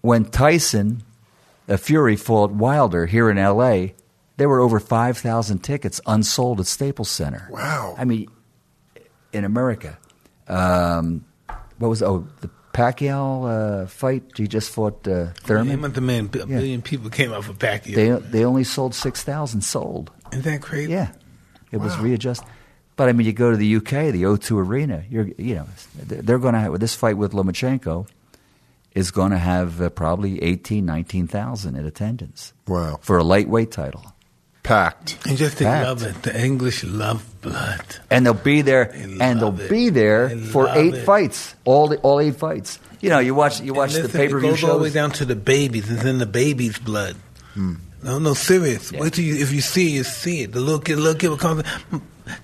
When Tyson, a Fury, fought Wilder here in L.A., there were over 5,000 tickets unsold at Staples Center. Wow. I mean, in America. Um, what was oh the Pacquiao uh, fight? He just fought uh, Him Thurman. and the man, a billion people came out for Pacquiao. They they only sold six thousand sold. Isn't that crazy? Yeah, it was Wow. readjusted. But I mean, you go to the UK, the O2 Arena. You're, you know, they're going to have this fight with Lomachenko is going to have uh, probably 18, 19,000 in attendance Wow. for a lightweight title, Packed. And just they Fact. love it. The English love blood. and they'll be there, They and they'll it. be there They for eight it. fights, all the, all eight fights. You know, you watch you watch And the listen, pay per view It goes all the way shows. down to the babies. It's in the baby's blood. No, no, serious. Yeah. Wait till you, if you see it, you see it. The little kid, little kid will come.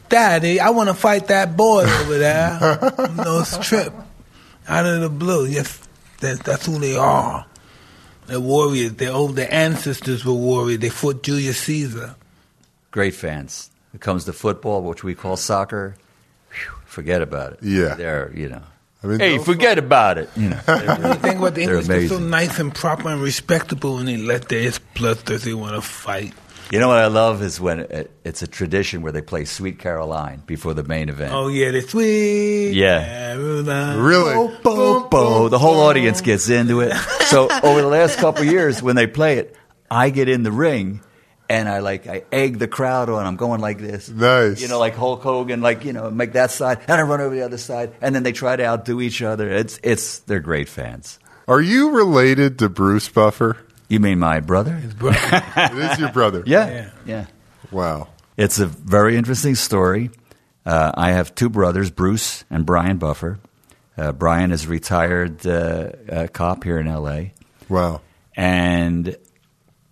Daddy, I want to fight that boy over there. [laughs] you know, it's trip out of the blue. Yes, that, that's who they are. They're warriors. Their old, their ancestors were warriors. They fought Julius Caesar. Great fans. It comes to football, which we call soccer. Whew, forget about it. Yeah. they're you know. I mean, hey, they'll- forget about it. You know, [laughs] You think about the They're English, they're so nice and proper and respectable, and they let their bloodthirsty want to fight. You know what I love is when it, it's a tradition where they play "Sweet Caroline" before the main event. Oh yeah, they're sweet. Yeah. Caroline. Really? Boom, Bo, boom, bo. The whole audience gets into it. So [laughs] over the last couple of years, when they play it, I get in the ring and I like I egg the crowd on. I'm going like this, Nice. You know, like Hulk Hogan, like you know, make that side, and I run over the other side, and then they try to outdo each other. It's it's they're great fans. Are you related to Bruce Buffer? You mean my brother? [laughs] it is your brother. Yeah, Yeah. yeah. Wow. It's a very interesting story. Uh, I have two brothers, Bruce and Brian Buffer. Uh, Brian is a retired uh, uh, cop here in L.A. Wow. and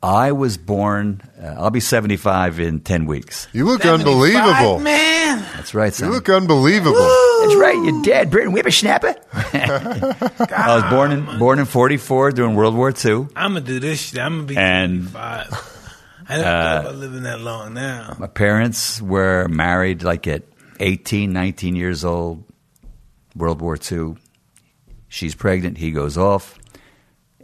I was born. Uh, I'll be seventy-five in ten weeks. You look unbelievable. man. That's right, You look unbelievable. That's right. Your dad, Britain whippersnapper. [laughs] I was born in born in '44 during World War II. I'm gonna do this shit. I'm gonna be And, 25. I never uh, thought about living that long now. My parents were married like at 18, 19 years old. World War II. She's pregnant. He goes off.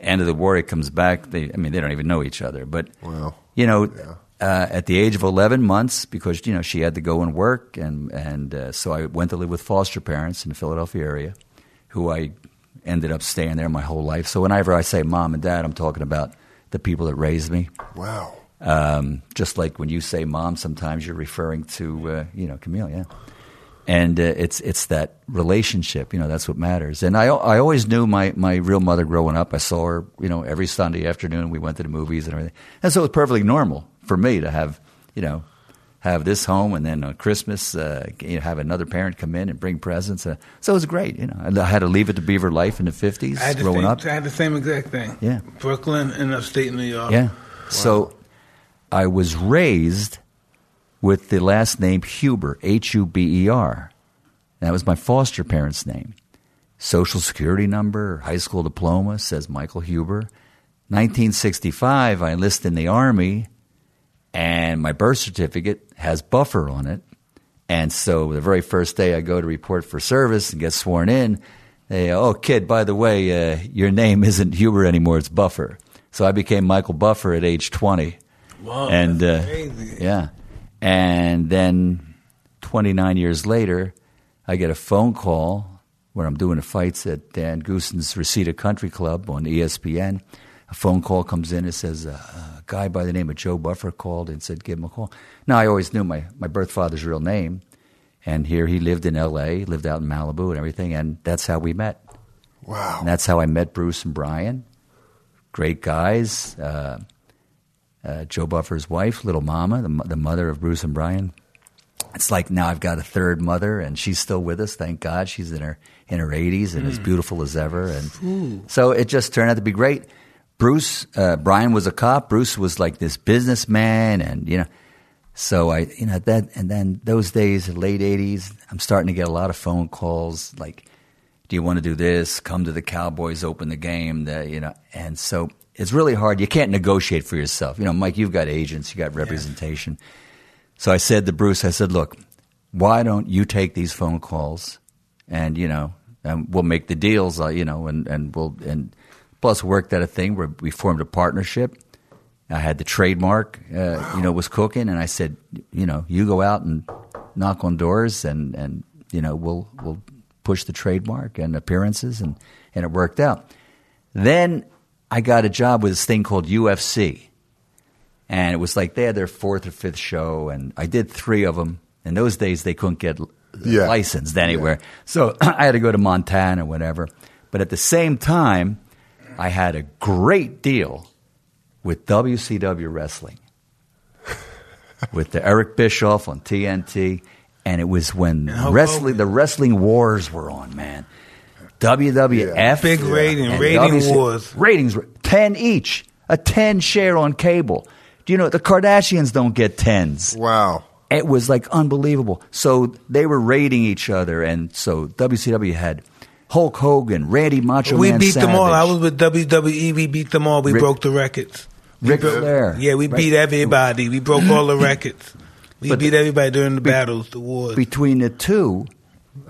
End of the war. He comes back. They, I mean, they don't even know each other. But Wow. you know, Yeah. uh, at the age of 11 months, because you know she had to go and work, and and uh, so I went to live with foster parents in the Philadelphia area, who I ended up staying there my whole life. So whenever I say mom and dad, I'm talking about the people that raised me. Wow. Um, just like when you say mom, sometimes you're referring to uh, you know Camille, yeah. And uh, it's it's that relationship, you know, that's what matters. And I I always knew my my real mother growing up. I saw her, you know, every Sunday afternoon. We went to the movies and everything, and so it was perfectly normal for me to have, you know, have this home, and then on Christmas, uh, you know, have another parent come in and bring presents. Uh, so it was great, you know. I had to leave it to Beaver Life in the fifties, I had the growing same, up. I had the same exact thing. Yeah. Brooklyn and upstate New York. Yeah. So I was raised with the last name Huber, H U B E R. That was my foster parents' name. Social security number, high school diploma says Michael Huber. 1965, I enlisted in the Army, and my birth certificate has Buffer on it. And so the very first day I go to report for service and get sworn in, they, oh, kid, by the way, uh, your name isn't Huber anymore, it's Buffer. So I became Michael Buffer at age 20. Wow, and that's uh, yeah. And then 29 years later, I get a phone call where I'm doing the fights at Dan Goossen's Reseda Country Club on ESPN. A phone call comes in. It says uh, a guy by the name of Joe Buffer called and said, give him a call. Now, I always knew my, my birth father's real name. And here he lived in L.A., lived out in Malibu and everything. And that's how we met. Wow. And that's how I met Bruce and Brian. Great guys. Uh, uh, Joe Buffer's wife, Little Mama, the, the mother of Bruce and Brian. It's like now I've got a third mother, and she's still with us. Thank God, she's in her in her 80s and as beautiful as ever. And so it just turned out to be great. Bruce, uh, Brian was a cop. Bruce was like this businessman, and you know. So I, you know, that and then those days, late '80s, I'm starting to get a lot of phone calls like, "Do you want to do this? Come to the Cowboys, open the game." The, you know, and so it's really hard. You can't negotiate for yourself. You know, Mike, you've got agents, you got representation. So I said to Bruce, I said, "Look, why don't you take these phone calls, and you know, and we'll make the deals, uh, you know, and and we'll and plus worked out a thing where we formed a partnership." I had the trademark, uh, you know, was cooking, and I said, you know, you go out and knock on doors, and and you know, we'll we'll push the trademark and appearances, and and it worked out. Then I got a job with this thing called UFC, and it was like they had their fourth or fifth show, and I did three of them. In those days, they couldn't get Yeah. licensed anywhere, so [clears throat] I had to go to Montana, or whatever. But at the same time, I had a great deal with WCW Wrestling, [laughs] with the Eric Bischoff on TNT, and it was when Hulk wrestling the wrestling wars were on, man. WWF, Big rating, and rating wars. ratings ten each, a ten share on cable. Do you know the Kardashians don't get tens? Wow. It was like unbelievable. So they were rating each other, and so WCW had Hulk Hogan, Randy Macho we Man beat them all. I was with WWE. We beat them all. We Rick- broke the records. Ric broke- Flair. Yeah, we Right. beat everybody. We broke all the [laughs] records. We But beat everybody during the be- battles, the wars. between the two,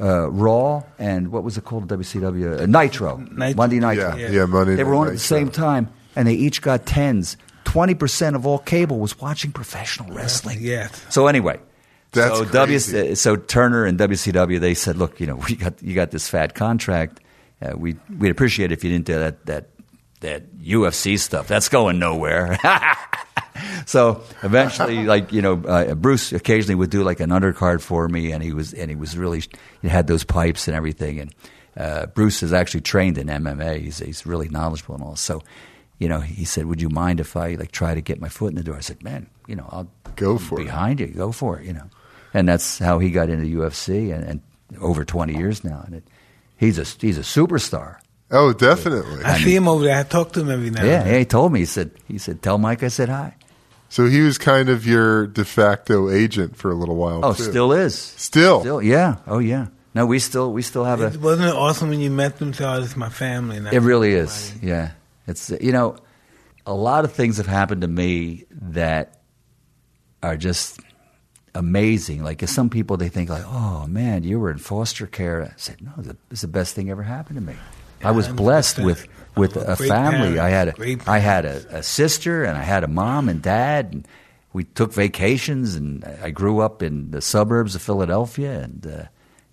uh, Raw and what was it called? WCW uh, Nitro, Nitro. Monday Nitro. Yeah, yeah, Monday They were Night on at the same time, and they each got tens. Twenty percent of all cable was watching professional wrestling. yes. So anyway, That's so W, crazy. so Turner and WCW they said, look, you know, we got you got this fat contract. Uh, we we'd appreciate it if you didn't do that that that UFC stuff. That's going nowhere. [laughs] so eventually, [laughs] like you know, uh, Bruce occasionally would do like an undercard for me, and he was and he was really he had those pipes and everything. And uh, Bruce is actually trained in MMA. He's he's really knowledgeable and all. So. You know, he said, "Would you mind if I like try to get my foot in the door?" I said, "Man, you know, I'll Go for it. behind you. Go for it, you know. And that's how he got into UFC, and, and over twenty years now. And it, he's a he's a superstar. Oh, definitely. I see him over there. I talk to him every now Yeah, and then. He told me. He said he said tell Mike I said hi. So he was kind of your de facto agent for a little while. Oh, too. still is. Still. Still, yeah. Oh, yeah. No, we still we still have a. It- Wasn't it awesome when you met them? So, this is my family. And I It really is. somebody. Yeah. It's you know, a lot of things have happened to me that are just amazing. Like some people, they think like, "Oh man, you were in foster care." I said, "No, it's the- best thing ever happened to me." I was I'm blessed blessed. with with a a family. parent, I had a I had a, a sister, and I had a mom and dad. And we took vacations, and I grew up in the suburbs of Philadelphia, and, uh,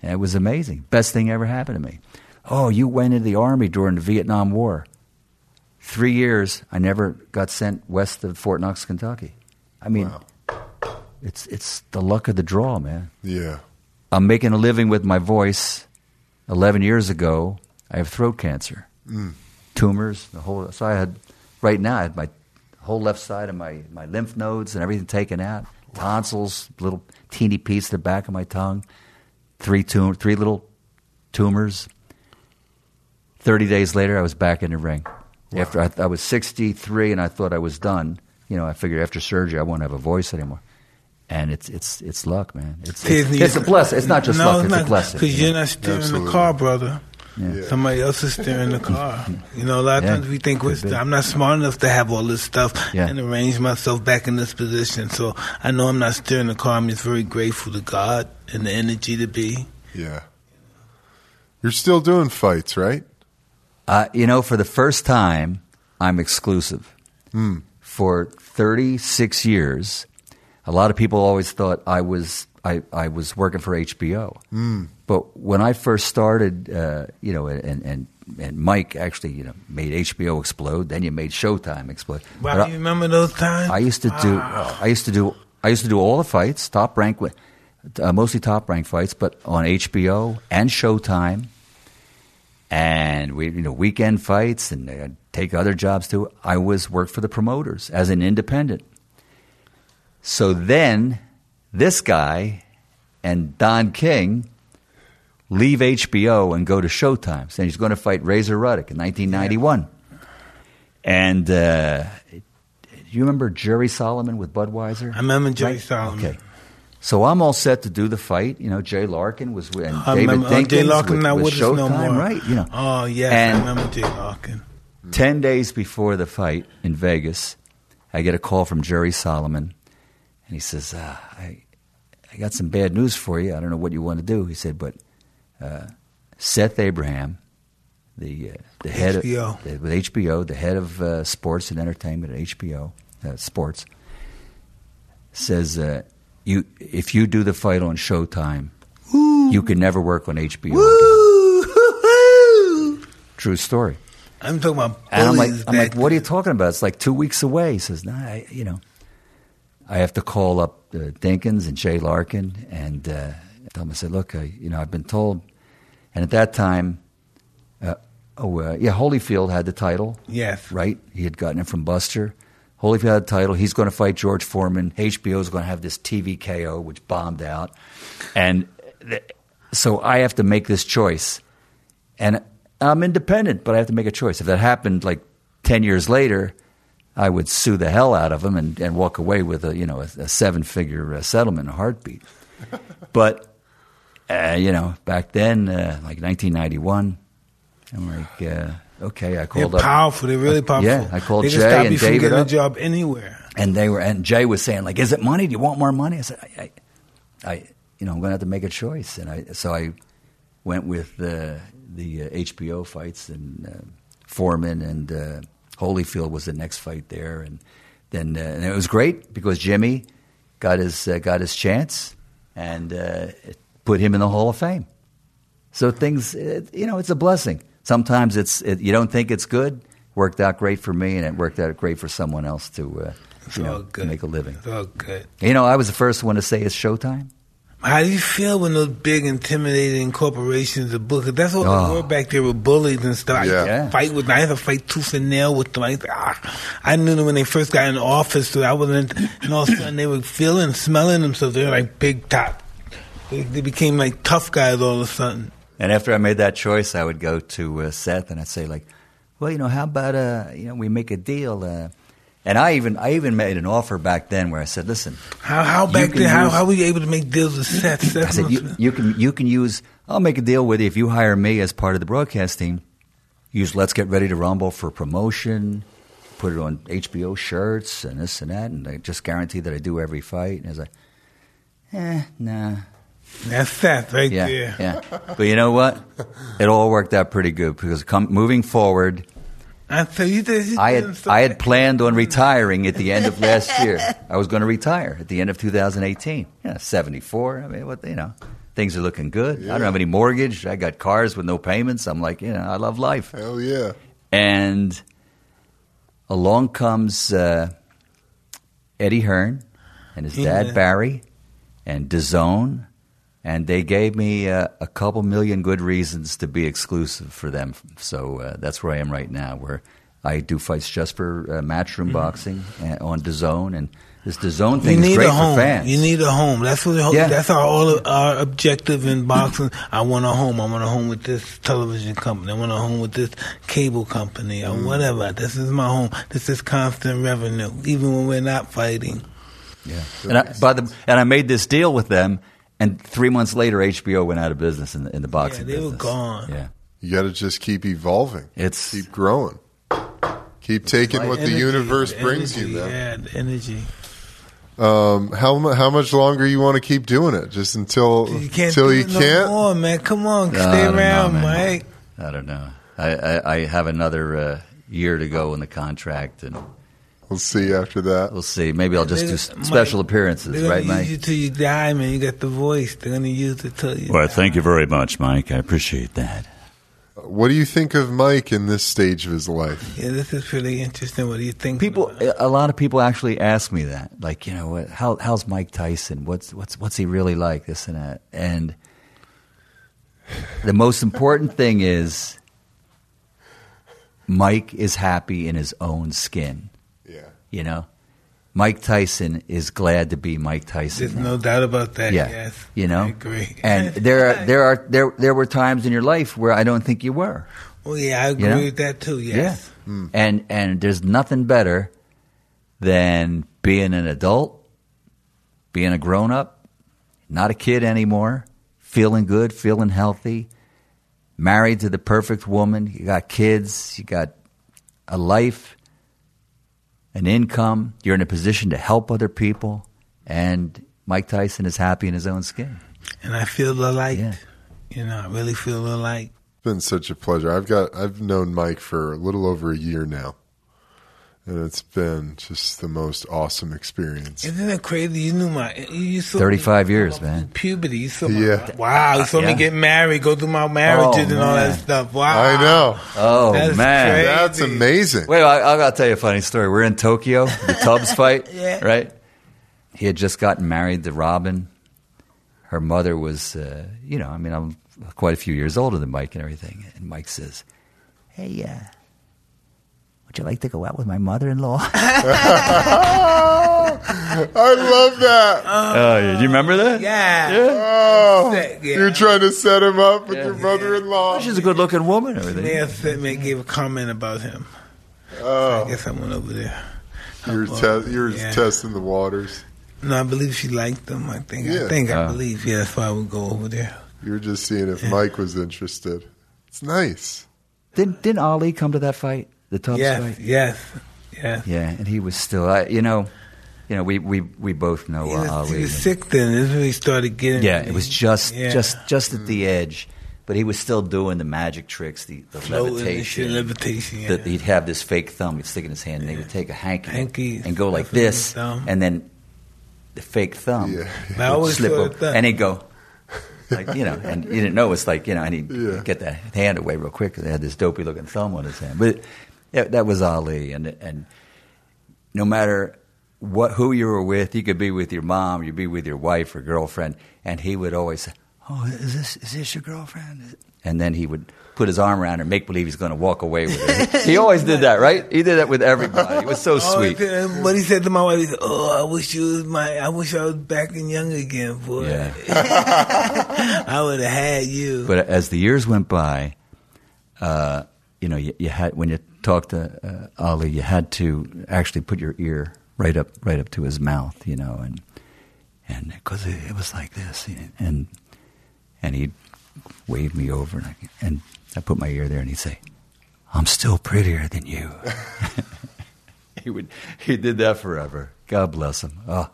and it was amazing. Best thing ever happened to me. Oh, you went into the army during the Vietnam War. Three years, I never got sent west of Fort Knox, Kentucky. I mean, Wow. it's it's the luck of the draw, man. Yeah. I'm making a living with my voice. Eleven years ago, I have throat cancer, tumors. The whole so I had right now I had my whole left side of my my lymph nodes and everything taken out, tonsils, little teeny piece at the back of my tongue, three tum- three little tumors. Thirty days later, I was back in the ring. After I, I was 63 and I thought I was done, you know, I figured after surgery I won't have a voice anymore. And it's it's it's luck, man. It's it's, it's a blessing. It's not just no, luck; it's it's, not, a blessing. Because you you're not steering Absolutely. the car, brother. Yeah. Somebody else is steering the car. You know, a lot of Yeah, times we think we're st- I'm not smart enough to have all this stuff Yeah. and arrange myself back in this position. So I know I'm not steering the car. I'm just very grateful to God and the energy to be. Yeah. You're still doing fights, right? Uh, you know, for the first time, I'm exclusive. For 36 years, a lot of people always thought I was I, I was working for HBO. But when I first started, uh, you know, and, and and Mike actually, you know, made HBO explode. Then you made Showtime explode. Wow, you remember those times? I used to do. I used to do. I used to do all the fights, top rank, uh, mostly top rank fights, but on HBO and Showtime, and we, you know, weekend fights, and uh, take other jobs too. I was worked for the promoters as an independent. So then, this guy and Don King leave HBO and go to Showtime, saying he's going to fight Razor Ruddock in 1991. And uh, do you remember Jerry Solomon with Budweiser? I remember Jerry Right? Solomon. Okay. So I'm all set to do the fight. You know, Jay Larkin was with, and I David remember uh, Dinkins Jay Larkin with, not with us no more. right? You know. Oh yes, And- I remember Jay Larkin. Ten days before the fight in Vegas, I get a call from Jerry Solomon, and he says, uh, "I, I got some bad news for you. I don't know what you want to do." He said, "But uh, Seth Abraham, the uh, the head HBO. of the, with HBO, the head of uh, sports and entertainment at HBO uh, Sports, says uh, you if you do the fight on Showtime, you can never work on HBO True story. I'm talking about And I'm like, I'm like, what are you talking about? It's like two weeks away. He says, no, I, you know, I have to call up uh, Dinkins and Jay Larkin and uh, tell them. I said, look, I, you know, I've been told, and at that time, uh, oh uh, yeah, Holyfield had the title, Yes. right? He had gotten it from Buster. Holyfield had the title. He's going to fight George Foreman. HBO is going to have this TV KO, which bombed out, and th- so I have to make this choice and I'm independent, but I have to make a choice. If that happened like ten years later, I would sue the hell out of him and, and walk away with a you know a, a seven figure uh, settlement, in a heartbeat. [laughs] but uh, you know, back then, uh, like 1991, I'm like, uh, okay, I They're called up, powerful. They're really powerful. Yeah, I called they Jay and you from getting up. a job anywhere. and they were and Jay was saying like, "Is it money? Do you want more money?" I said, "I, I, I you know, I'm going to have to make a choice." And I so I went with the the uh, HBO fights and uh, Foreman and uh, Holyfield was the next fight there, and then uh, and it was great because Jimmy got his uh, got his chance and uh, it put him in the Hall of Fame. So things, it, you know, it's a blessing. Sometimes it's it, you don't think it's good. Worked out great for me, and it worked out great for someone else to, uh, It's you all know, good. make a living. It's all good. You know, I was the first one to say it's showtime. How do you feel when those big intimidating corporations are booked? That's what Oh. we were back there with bullies and stuff. Yeah. used Yeah. fight with. them. I had to fight tooth and nail with them. I, ah, I knew them when they first got in the office. So I wasn't, and all of a sudden they were feeling, smelling themselves. They were like big top. They, became like tough guys all of a sudden. And after I made that choice, I would go to uh, Seth and I'd say like, "Well, you know, how about uh, you know, we make a deal?" Uh, and I even I even made an offer back then where I said, "Listen, How how back then? How, use- how were you able to make deals with Seth? [laughs] Seth I said you, you can you can use I'll make a deal with you if you hire me as part of the broadcast team. Use Let's Get Ready to Rumble for promotion, put it on HBO shirts and this and that, and I just guarantee that I do every fight. And I was like, eh, nah, That's that right yeah, there. yeah. But you know what? It all worked out pretty good because come, moving forward, I you did. You I had I had planned on retiring at the end of last year. I was going to retire at the end of 2018. Yeah, 74. I mean, what you know, things are looking good. I don't have any mortgage. I got cars with no payments. I'm like, you know, I love life. Hell yeah. And along comes uh, Eddie Hearn and his Yeah. dad Barry and DAZN, and they gave me uh, a couple million good reasons to be exclusive for them. So uh, that's where I am right now, where I do fights just for uh, Matchroom Boxing uh, on DAZN, and this DAZN You thing is great a home. for fans. You need a home. That's what. Yeah. That's our all our objective in boxing. I want a home. I want a home with this television company. I want a home with this cable company or Mm. whatever. This is my home. This is constant revenue, even when we're not fighting. Yeah. And I, by the and I made this deal with them, and three months later, HBO went out of business in the, in the boxing they were business. gone. Yeah. You got to just keep evolving. It's- keep growing. Keep taking what the universe the brings energy, you, man. Yeah, the energy. Um, how how much longer you want to keep doing it? Just until You can't until do you it no can't. more, man. Come on, No, stay I don't know, around. Mike. I don't know. I, I, I have another uh, year to go in the contract, and We'll see after that. we'll see. Maybe I'll just do They're- s- Mike, special appearances, They're right, gonna Mike? use you till you die, man. You got the voice. They're gonna use it till you. Well, die. thank you very much, Mike. I appreciate that. Uh, what do you think of Mike in this stage of his life? Yeah, this is pretty interesting. What do you think? People, a lot of people actually ask me that, like, you know, what, how, how's Mike Tyson? What's what's what's he really like? This and that, and the most important thing is Mike is happy in his own skin. You know, Mike Tyson is glad to be Mike Tyson. There's now. no doubt about that. yeah, Yes, you know, I agree. [laughs] And there are there are there there were times in your life where I don't think you were. oh yeah, I agree You know? with that too. Yes. Yeah. Hmm. And and there's nothing better than being an adult, being a grown up, not a kid anymore, feeling good, feeling healthy, married to the perfect woman, you got kids, you got a life, an income, you're in a position to help other people, and Mike Tyson is happy in his own skin. And I feel the light. Yeah. You know, I really feel the light. It's been such a pleasure. I've got I've known Mike for a little over a year now. And it's been just the most awesome experience. Isn't it crazy? You knew my you saw 35 me- years, man. Puberty. You saw my, Yeah. wow. You saw Yeah. me get married, go through my marriages Oh, and all that stuff. Wow. I know. Oh That's man. crazy. That's amazing. Wait, I, I got to tell you a funny story. We're in Tokyo, the Tubbs [laughs] fight, Yeah. right? He had just gotten married to Robin. Her mother was, uh, you know, I mean, I'm quite a few years older than Mike and everything. And Mike says, "Hey, uh, would you like to go out with my mother-in-law?" [laughs] [laughs] I love that. oh, yeah. do you remember that? Yeah. Oh, Yeah. you're trying to set him up with your mother-in-law. She's a good-looking woman. and They Everything. have said me gave a comment about him. I Oh, guess I went over there. you're te- you're yeah. testing the waters. No, I believe she liked them. I think. Yeah. I think. I Oh. believe. Yeah, that's why I would go over there. You're just seeing if Mike was interested. It's nice. Didn't didn't Ali come to that fight, the Tubbs yes. fight? Yes. Yes. Yeah, and he was still, I, you know, you know, we we we both know He uh, was, Ali. he was sick then. This is when he started getting. Yeah, it was just Yeah. just just at the edge, but he was still doing the magic tricks, the, the levitation. shit, levitation. Yeah. That he'd have this fake thumb, he'd stick in his hand, and he would take a hanky, Hanky, and go like stuff in his this, and then the fake thumb Yeah. But I would always slip thought over, that- and he'd go. Like you know, and you didn't know it's like you know, and he'd [laughs] Yeah. get that hand away real quick because They had this dopey looking thumb on his hand, but that was Ali, and and no matter what who you were with, you could be with your mom, you'd be with your wife or girlfriend, and he would always say, "Oh, is this is this your girlfriend?" And then he would put his arm around her, and make believe he's going to walk away with her. [laughs] he always did that, right? He did that with everybody. It was so Oh, sweet. What he said to my wife, he said, "Oh, I wish you was my. I wish I was back and young again, boy. Yeah. [laughs] I would have had you." But as the years went by, uh, you know, you, you had when you talked to uh, Ali, you had to actually put your ear right up, right up to his mouth, you know, and and because it, it was like this, and and he'd wave me over, and I, and I put my ear there, and he'd say, "I'm still prettier than you." [laughs] he would he did that forever. God bless him. Oh.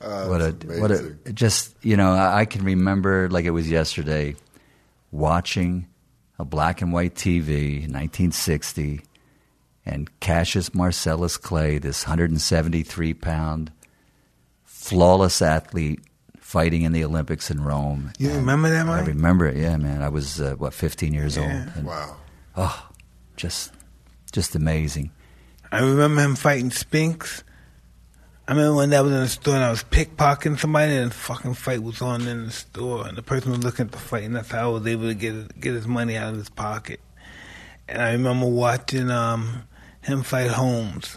Uh, what a that's what a just you know I, I can remember like it was yesterday watching a black and white TV in 1960 and Cassius Marcellus Clay, this 173 pound, flawless athlete fighting in the Olympics in Rome. You And remember that, I remember it, yeah, man. I was, uh, what, 15 years Yeah. old. And, Wow. Oh, just, just amazing. I remember him fighting Spinks. I remember when I was in the store and I was pickpocketing somebody and the fucking fight was on in the store and the person was looking at the fight and that's how I was able to get get his money out of his pocket. And I remember watching um, him fight Holmes.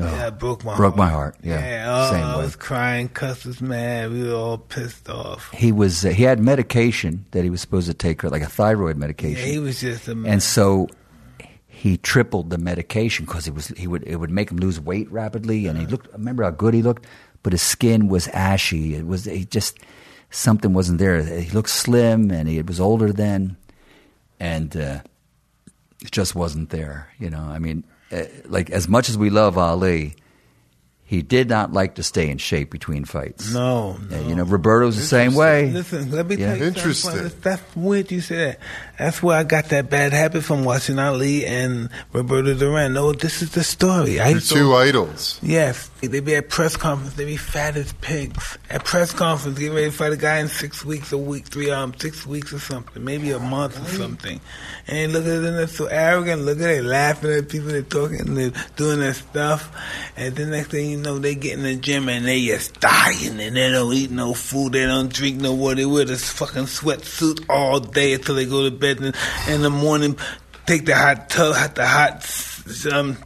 Yeah, it broke my Oh. Broke heart. my heart, yeah. Yeah, oh, Same I way. was crying, Cus was mad. We were all pissed off. He was, uh, he had medication that he was supposed to take, like a thyroid medication. Yeah, medication. he was just a and so he tripled the medication because he was he would it would make him lose weight rapidly and he looked remember how good he looked? But his skin was ashy. It was he just something wasn't there. He looked slim and he was older then and uh, it just wasn't there you know? I mean uh, like as much as we love ali he did not like to stay in shape between fights. No, Yeah, you know roberto's the same way. Listen, let me Yeah. tell you Interesting. something. That's, that's weird you say that. That's where I got that bad habit from watching Ali and Roberto Duran. No, this is the story. I Your used to- two idols. Yes, they be at press conference. They be fat as pigs. At press conference, get ready to fight a guy in six weeks, a week, three um, six weeks or something, maybe a month or something. And they look at them, they're so arrogant. Look at they laughing at people, they talking, they doing their stuff. And the next thing you know, they get in the gym and they just dying, and they don't eat no food, they don't drink no water. They wear this fucking sweatsuit all day until they go to bed. And in the morning, take the hot tub, the hot um,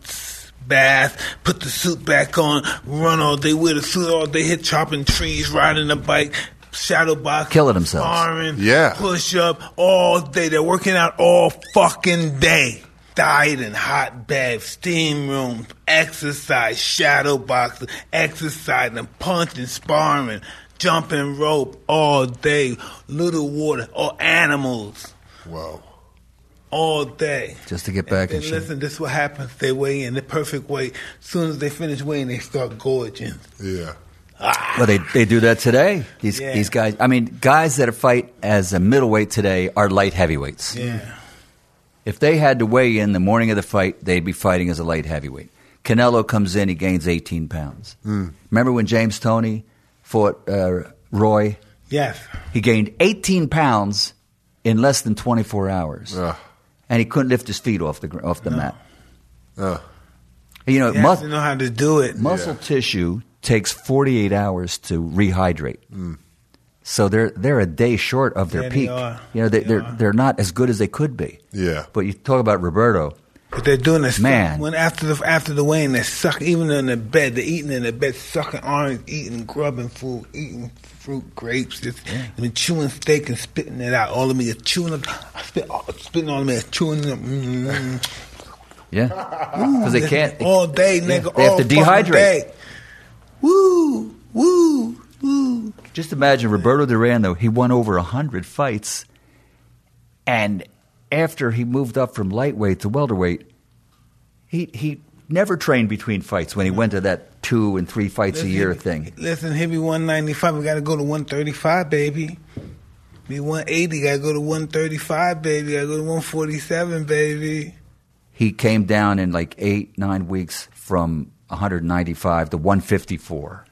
bath, put the suit back on, run all day, wear the suit all day, hit chopping trees, riding a bike, shadow box, Killing themselves. sparring, Yeah. push up all day. They're working out all fucking day. Diet in hot baths, steam rooms, exercise, shadow boxing, exercising, punching, sparring, jumping rope all day, little water, all animals Wow. all day. Just to get back in and shape. listen, this is what happens. They weigh in the perfect weight. As soon as they finish weighing, they start gorging. Yeah. Well, they they do that today. These Yeah. these guys. I mean, guys that fight as a middleweight today are light heavyweights. Yeah. If they had to weigh in the morning of the fight, they'd be fighting as a light heavyweight. Canelo comes in, he gains 18 pounds. Remember when James Toney fought uh, Roy? Yes. He gained 18 pounds in less than 24 hours, Ugh. and he couldn't lift his feet off the off the mat. Ugh. You know, You mu- have to know how to do it. muscle tissue takes 48 hours to rehydrate. Mm. So they're they're a day short of their Yeah, they peak. are. You know, they, They they're are. they're not as good as they could be. Yeah. But you talk about Roberto. But they're doing this Man. When after the after the weighing, they're sucking. Even in the bed, they're eating in the bed, sucking orange, eating, grubbing food, eating fruit, grapes, just I mean, chewing steak and spitting it out. All of me, are chewing I spit, spitting all of me, chewing it. Mm, Yeah, [laughs] because they can't all day, Yeah, nigga. They have to dehydrate. Day. Woo, woo, woo. Just imagine Roberto Duran though. He won over hundred fights, and after he moved up from lightweight to welterweight, he he never trained between fights when he went to that two and three fights a year thing. Listen, he'll be 195. We got to go to 135, baby. Be 180. Got to go to 135, baby. Got to go to 147, baby. He came down in like eight nine weeks from 195 to 154.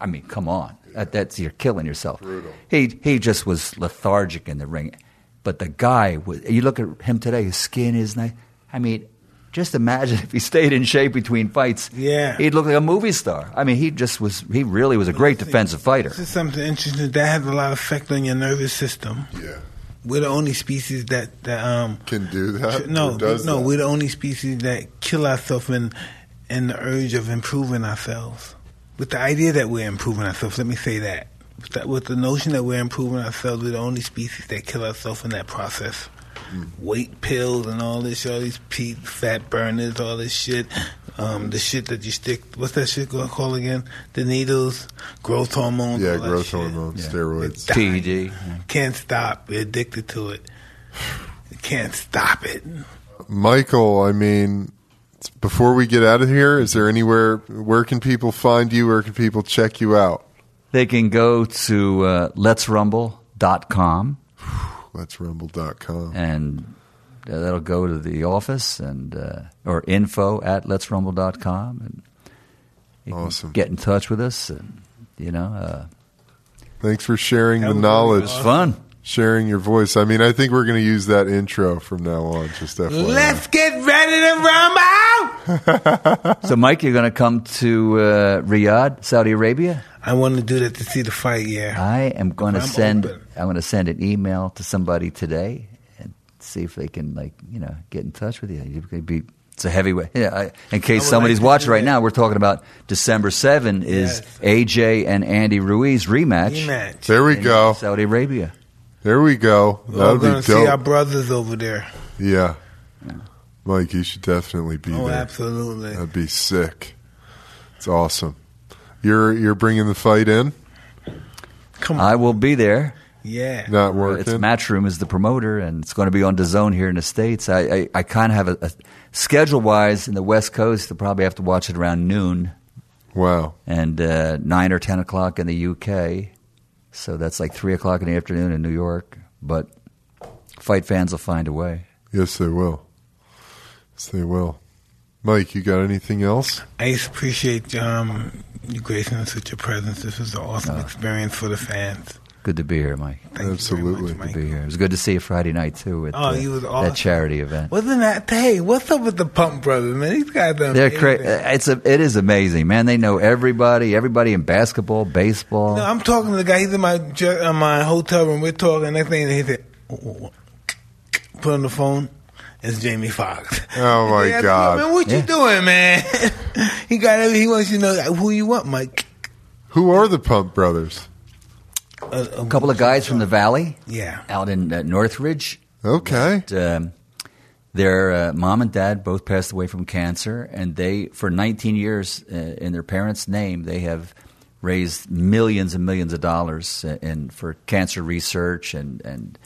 I mean, come on, that, that's you're killing yourself. Brutal. He he just was lethargic in the ring, but the guy was. You look at him today; his skin is nice. I mean, just imagine [laughs] if he stayed in shape between fights. Yeah. he'd look like a movie star. I mean, he just was. He really was a great defensive fighter. This is something interesting that has a lot of effect on your nervous system. Yeah. We're the only species that, that um Can do that. no does no that? we're the only species that kill ourselves in in the urge of improving ourselves. With the idea that we're improving ourselves, let me say that. With, that, with the notion that we're improving ourselves, we're the only species that kill ourselves in that process. Weight pills and all this, all these pe- fat burners, all this shit. Um, the shit that you stick, what's that shit called called again? The needles, growth hormones. Yeah, all growth shit. hormones, Yeah. steroids. Die. PED. Can't stop. We're addicted to it. Can't stop it. Michael, I mean, before we get out of here, is there anywhere, where can people find you? Where can people check you out? They can go to uh, letsrumble.com Let's rumble.com. and uh, that'll go to the office and uh, or info at letsrumble.com and you can Awesome. get in touch with us and you know uh, Thanks for sharing the was knowledge, it's fun. sharing your voice. I mean, I think we're going to use that intro from now on. Just FYI. Let's get ready to rumble. [laughs] So, Mike, you're going to come to uh, Riyadh, Saudi Arabia. I want to do that to see the fight. Yeah. I am going to send. open. I'm going to send an email to somebody today and see if they can, like, you know, get in touch with you. You could be. It's a heavyweight. [laughs] Yeah, I, in case would somebody's like watching right now, we're talking about December 7 is Yes. AJ and Andy Ruiz rematch. Rematch. There we go. Saudi Arabia. There we go. We're That would going be to see our brothers over there. Yeah. Mike, you should definitely be Oh, there. absolutely. That'd be sick. It's awesome. You're you're bringing the fight in, Come on. I will be there. yeah. not Uh, It's working. Matchroom is the promoter, and it's going to be on DAZN here in the states. I, I, I kind of have a, a schedule wise in the West Coast. I'll probably have to watch it around noon wow. and uh, nine or ten o'clock in the UK. So that's like three o'clock in the afternoon in New York. But fight fans will find a way. Yes, they will. Yes, they will. Mike, you got anything else? I just appreciate um, you gracing us with your presence. This was an awesome uh, experience for the fans. Good to be here, Mike. Thank you Absolutely. very much, Good to be here. It was good to see you Friday night too at Oh, uh, you was that charity event. Wasn't that? Hey, what's up with the Pump Brothers, man? These guys are They're crazy. Uh, it's a, it is amazing, man. They know everybody, everybody in basketball, baseball. No, I'm talking to the guy. He's in my in uh, my hotel room. We're talking. Next thing he said, put on the phone. It's Jamie Foxx. Oh my Yeah, God! man, what Yeah. you doing, man? [laughs] he got. He wants you to know who you want, Mike. Who are the Pump Brothers? A, a couple of guys from the valley Yeah. out in uh, Northridge. Okay, Um, their uh, mom and dad both passed away from cancer, and they, for 19 years, uh, in their parents' name, they have raised millions and millions of dollars uh, in for cancer research and and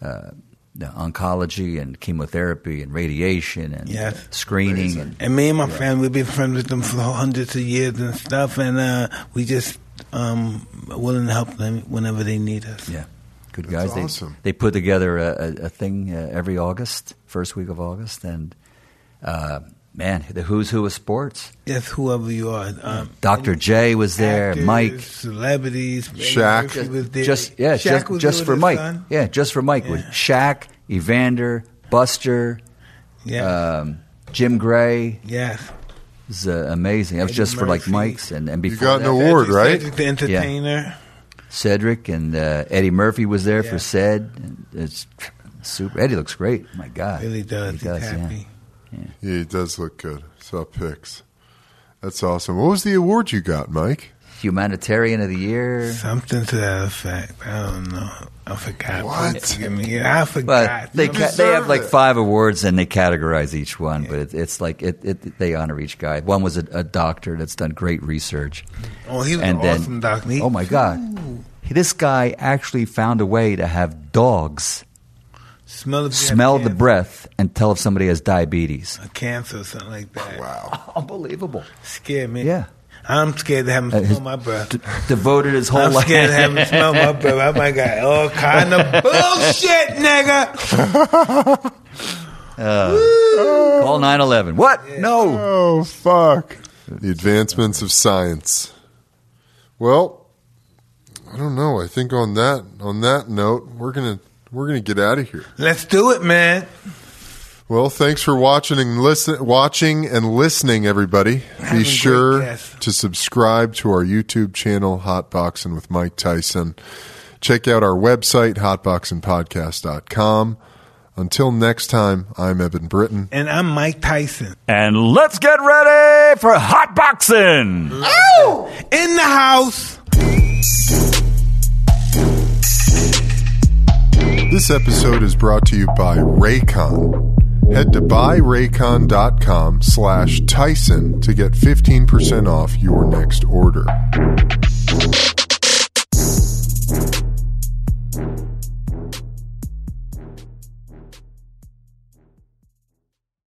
uh, the oncology and chemotherapy and radiation and Yes. screening and And me and my family, we've been friends with them for hundreds of years and stuff, and uh, we just um, willing to help them whenever they need us. yeah, good That's guys. They, awesome. they put together a, a, a thing uh, every August, first week of August, and uh, man, the who's who of sports. Yes, whoever you are. Um, Dr. J was there, actors, Mike. celebrities, Eddie Shaq. Murphy was there. Just yeah, Shaq just, was just there for with Mike. son. Yeah, just for Mike. With Shaq, Evander, Buster, Yeah, um, Jim Gray. Yeah. It was uh, amazing. That was Eddie just for like Murphy. Mike's and, and You before got an that, award, Cedric- right? Cedric the entertainer. Cedric and uh, Eddie Murphy was there Yeah. for Ced. And It's super. Eddie looks great. My God, Really does. He He's does, yeah. Happy. yeah, he does look good. Saw pics. That's awesome. What was the award you got, Mike? Humanitarian of the year. Something to that effect. I don't know. I forgot. What? Please Forgive me. I But forgot. they ca- they have like five awards and they categorize each one. But it, it's like it, it they honor each guy. One was a, a doctor that's done great research. oh, he was and an then, awesome doctor. He- oh my God, this guy actually found a way to have dogs Smell, if smell the breath and tell if somebody has diabetes. a cancer or something like that. Wow. [laughs] Unbelievable. Scared me. Yeah. I'm scared to have him Uh, smell his- my breath. D- devoted his whole life. I'm life. scared to have him [laughs] smell my breath. I might got all kind of [laughs] bullshit, nigga. Call 911. What? No. Oh fuck! The advancements of science. Well, I don't know. I think on that on that note, we're gonna we're gonna get out of here. Let's do it, man. Well, thanks for watching and listen, watching and listening, everybody. Having Be sure to subscribe to our YouTube channel, Hotboxing with Mike Tyson. Check out our website, hotboxingpodcast.com. Until next time, I'm Eben Britton. And I'm Mike Tyson. And let's get ready for hot boxing. In the house. This episode is brought to you by Raycon. Head to buyraycon.com slash Tyson to get 15% off your next order.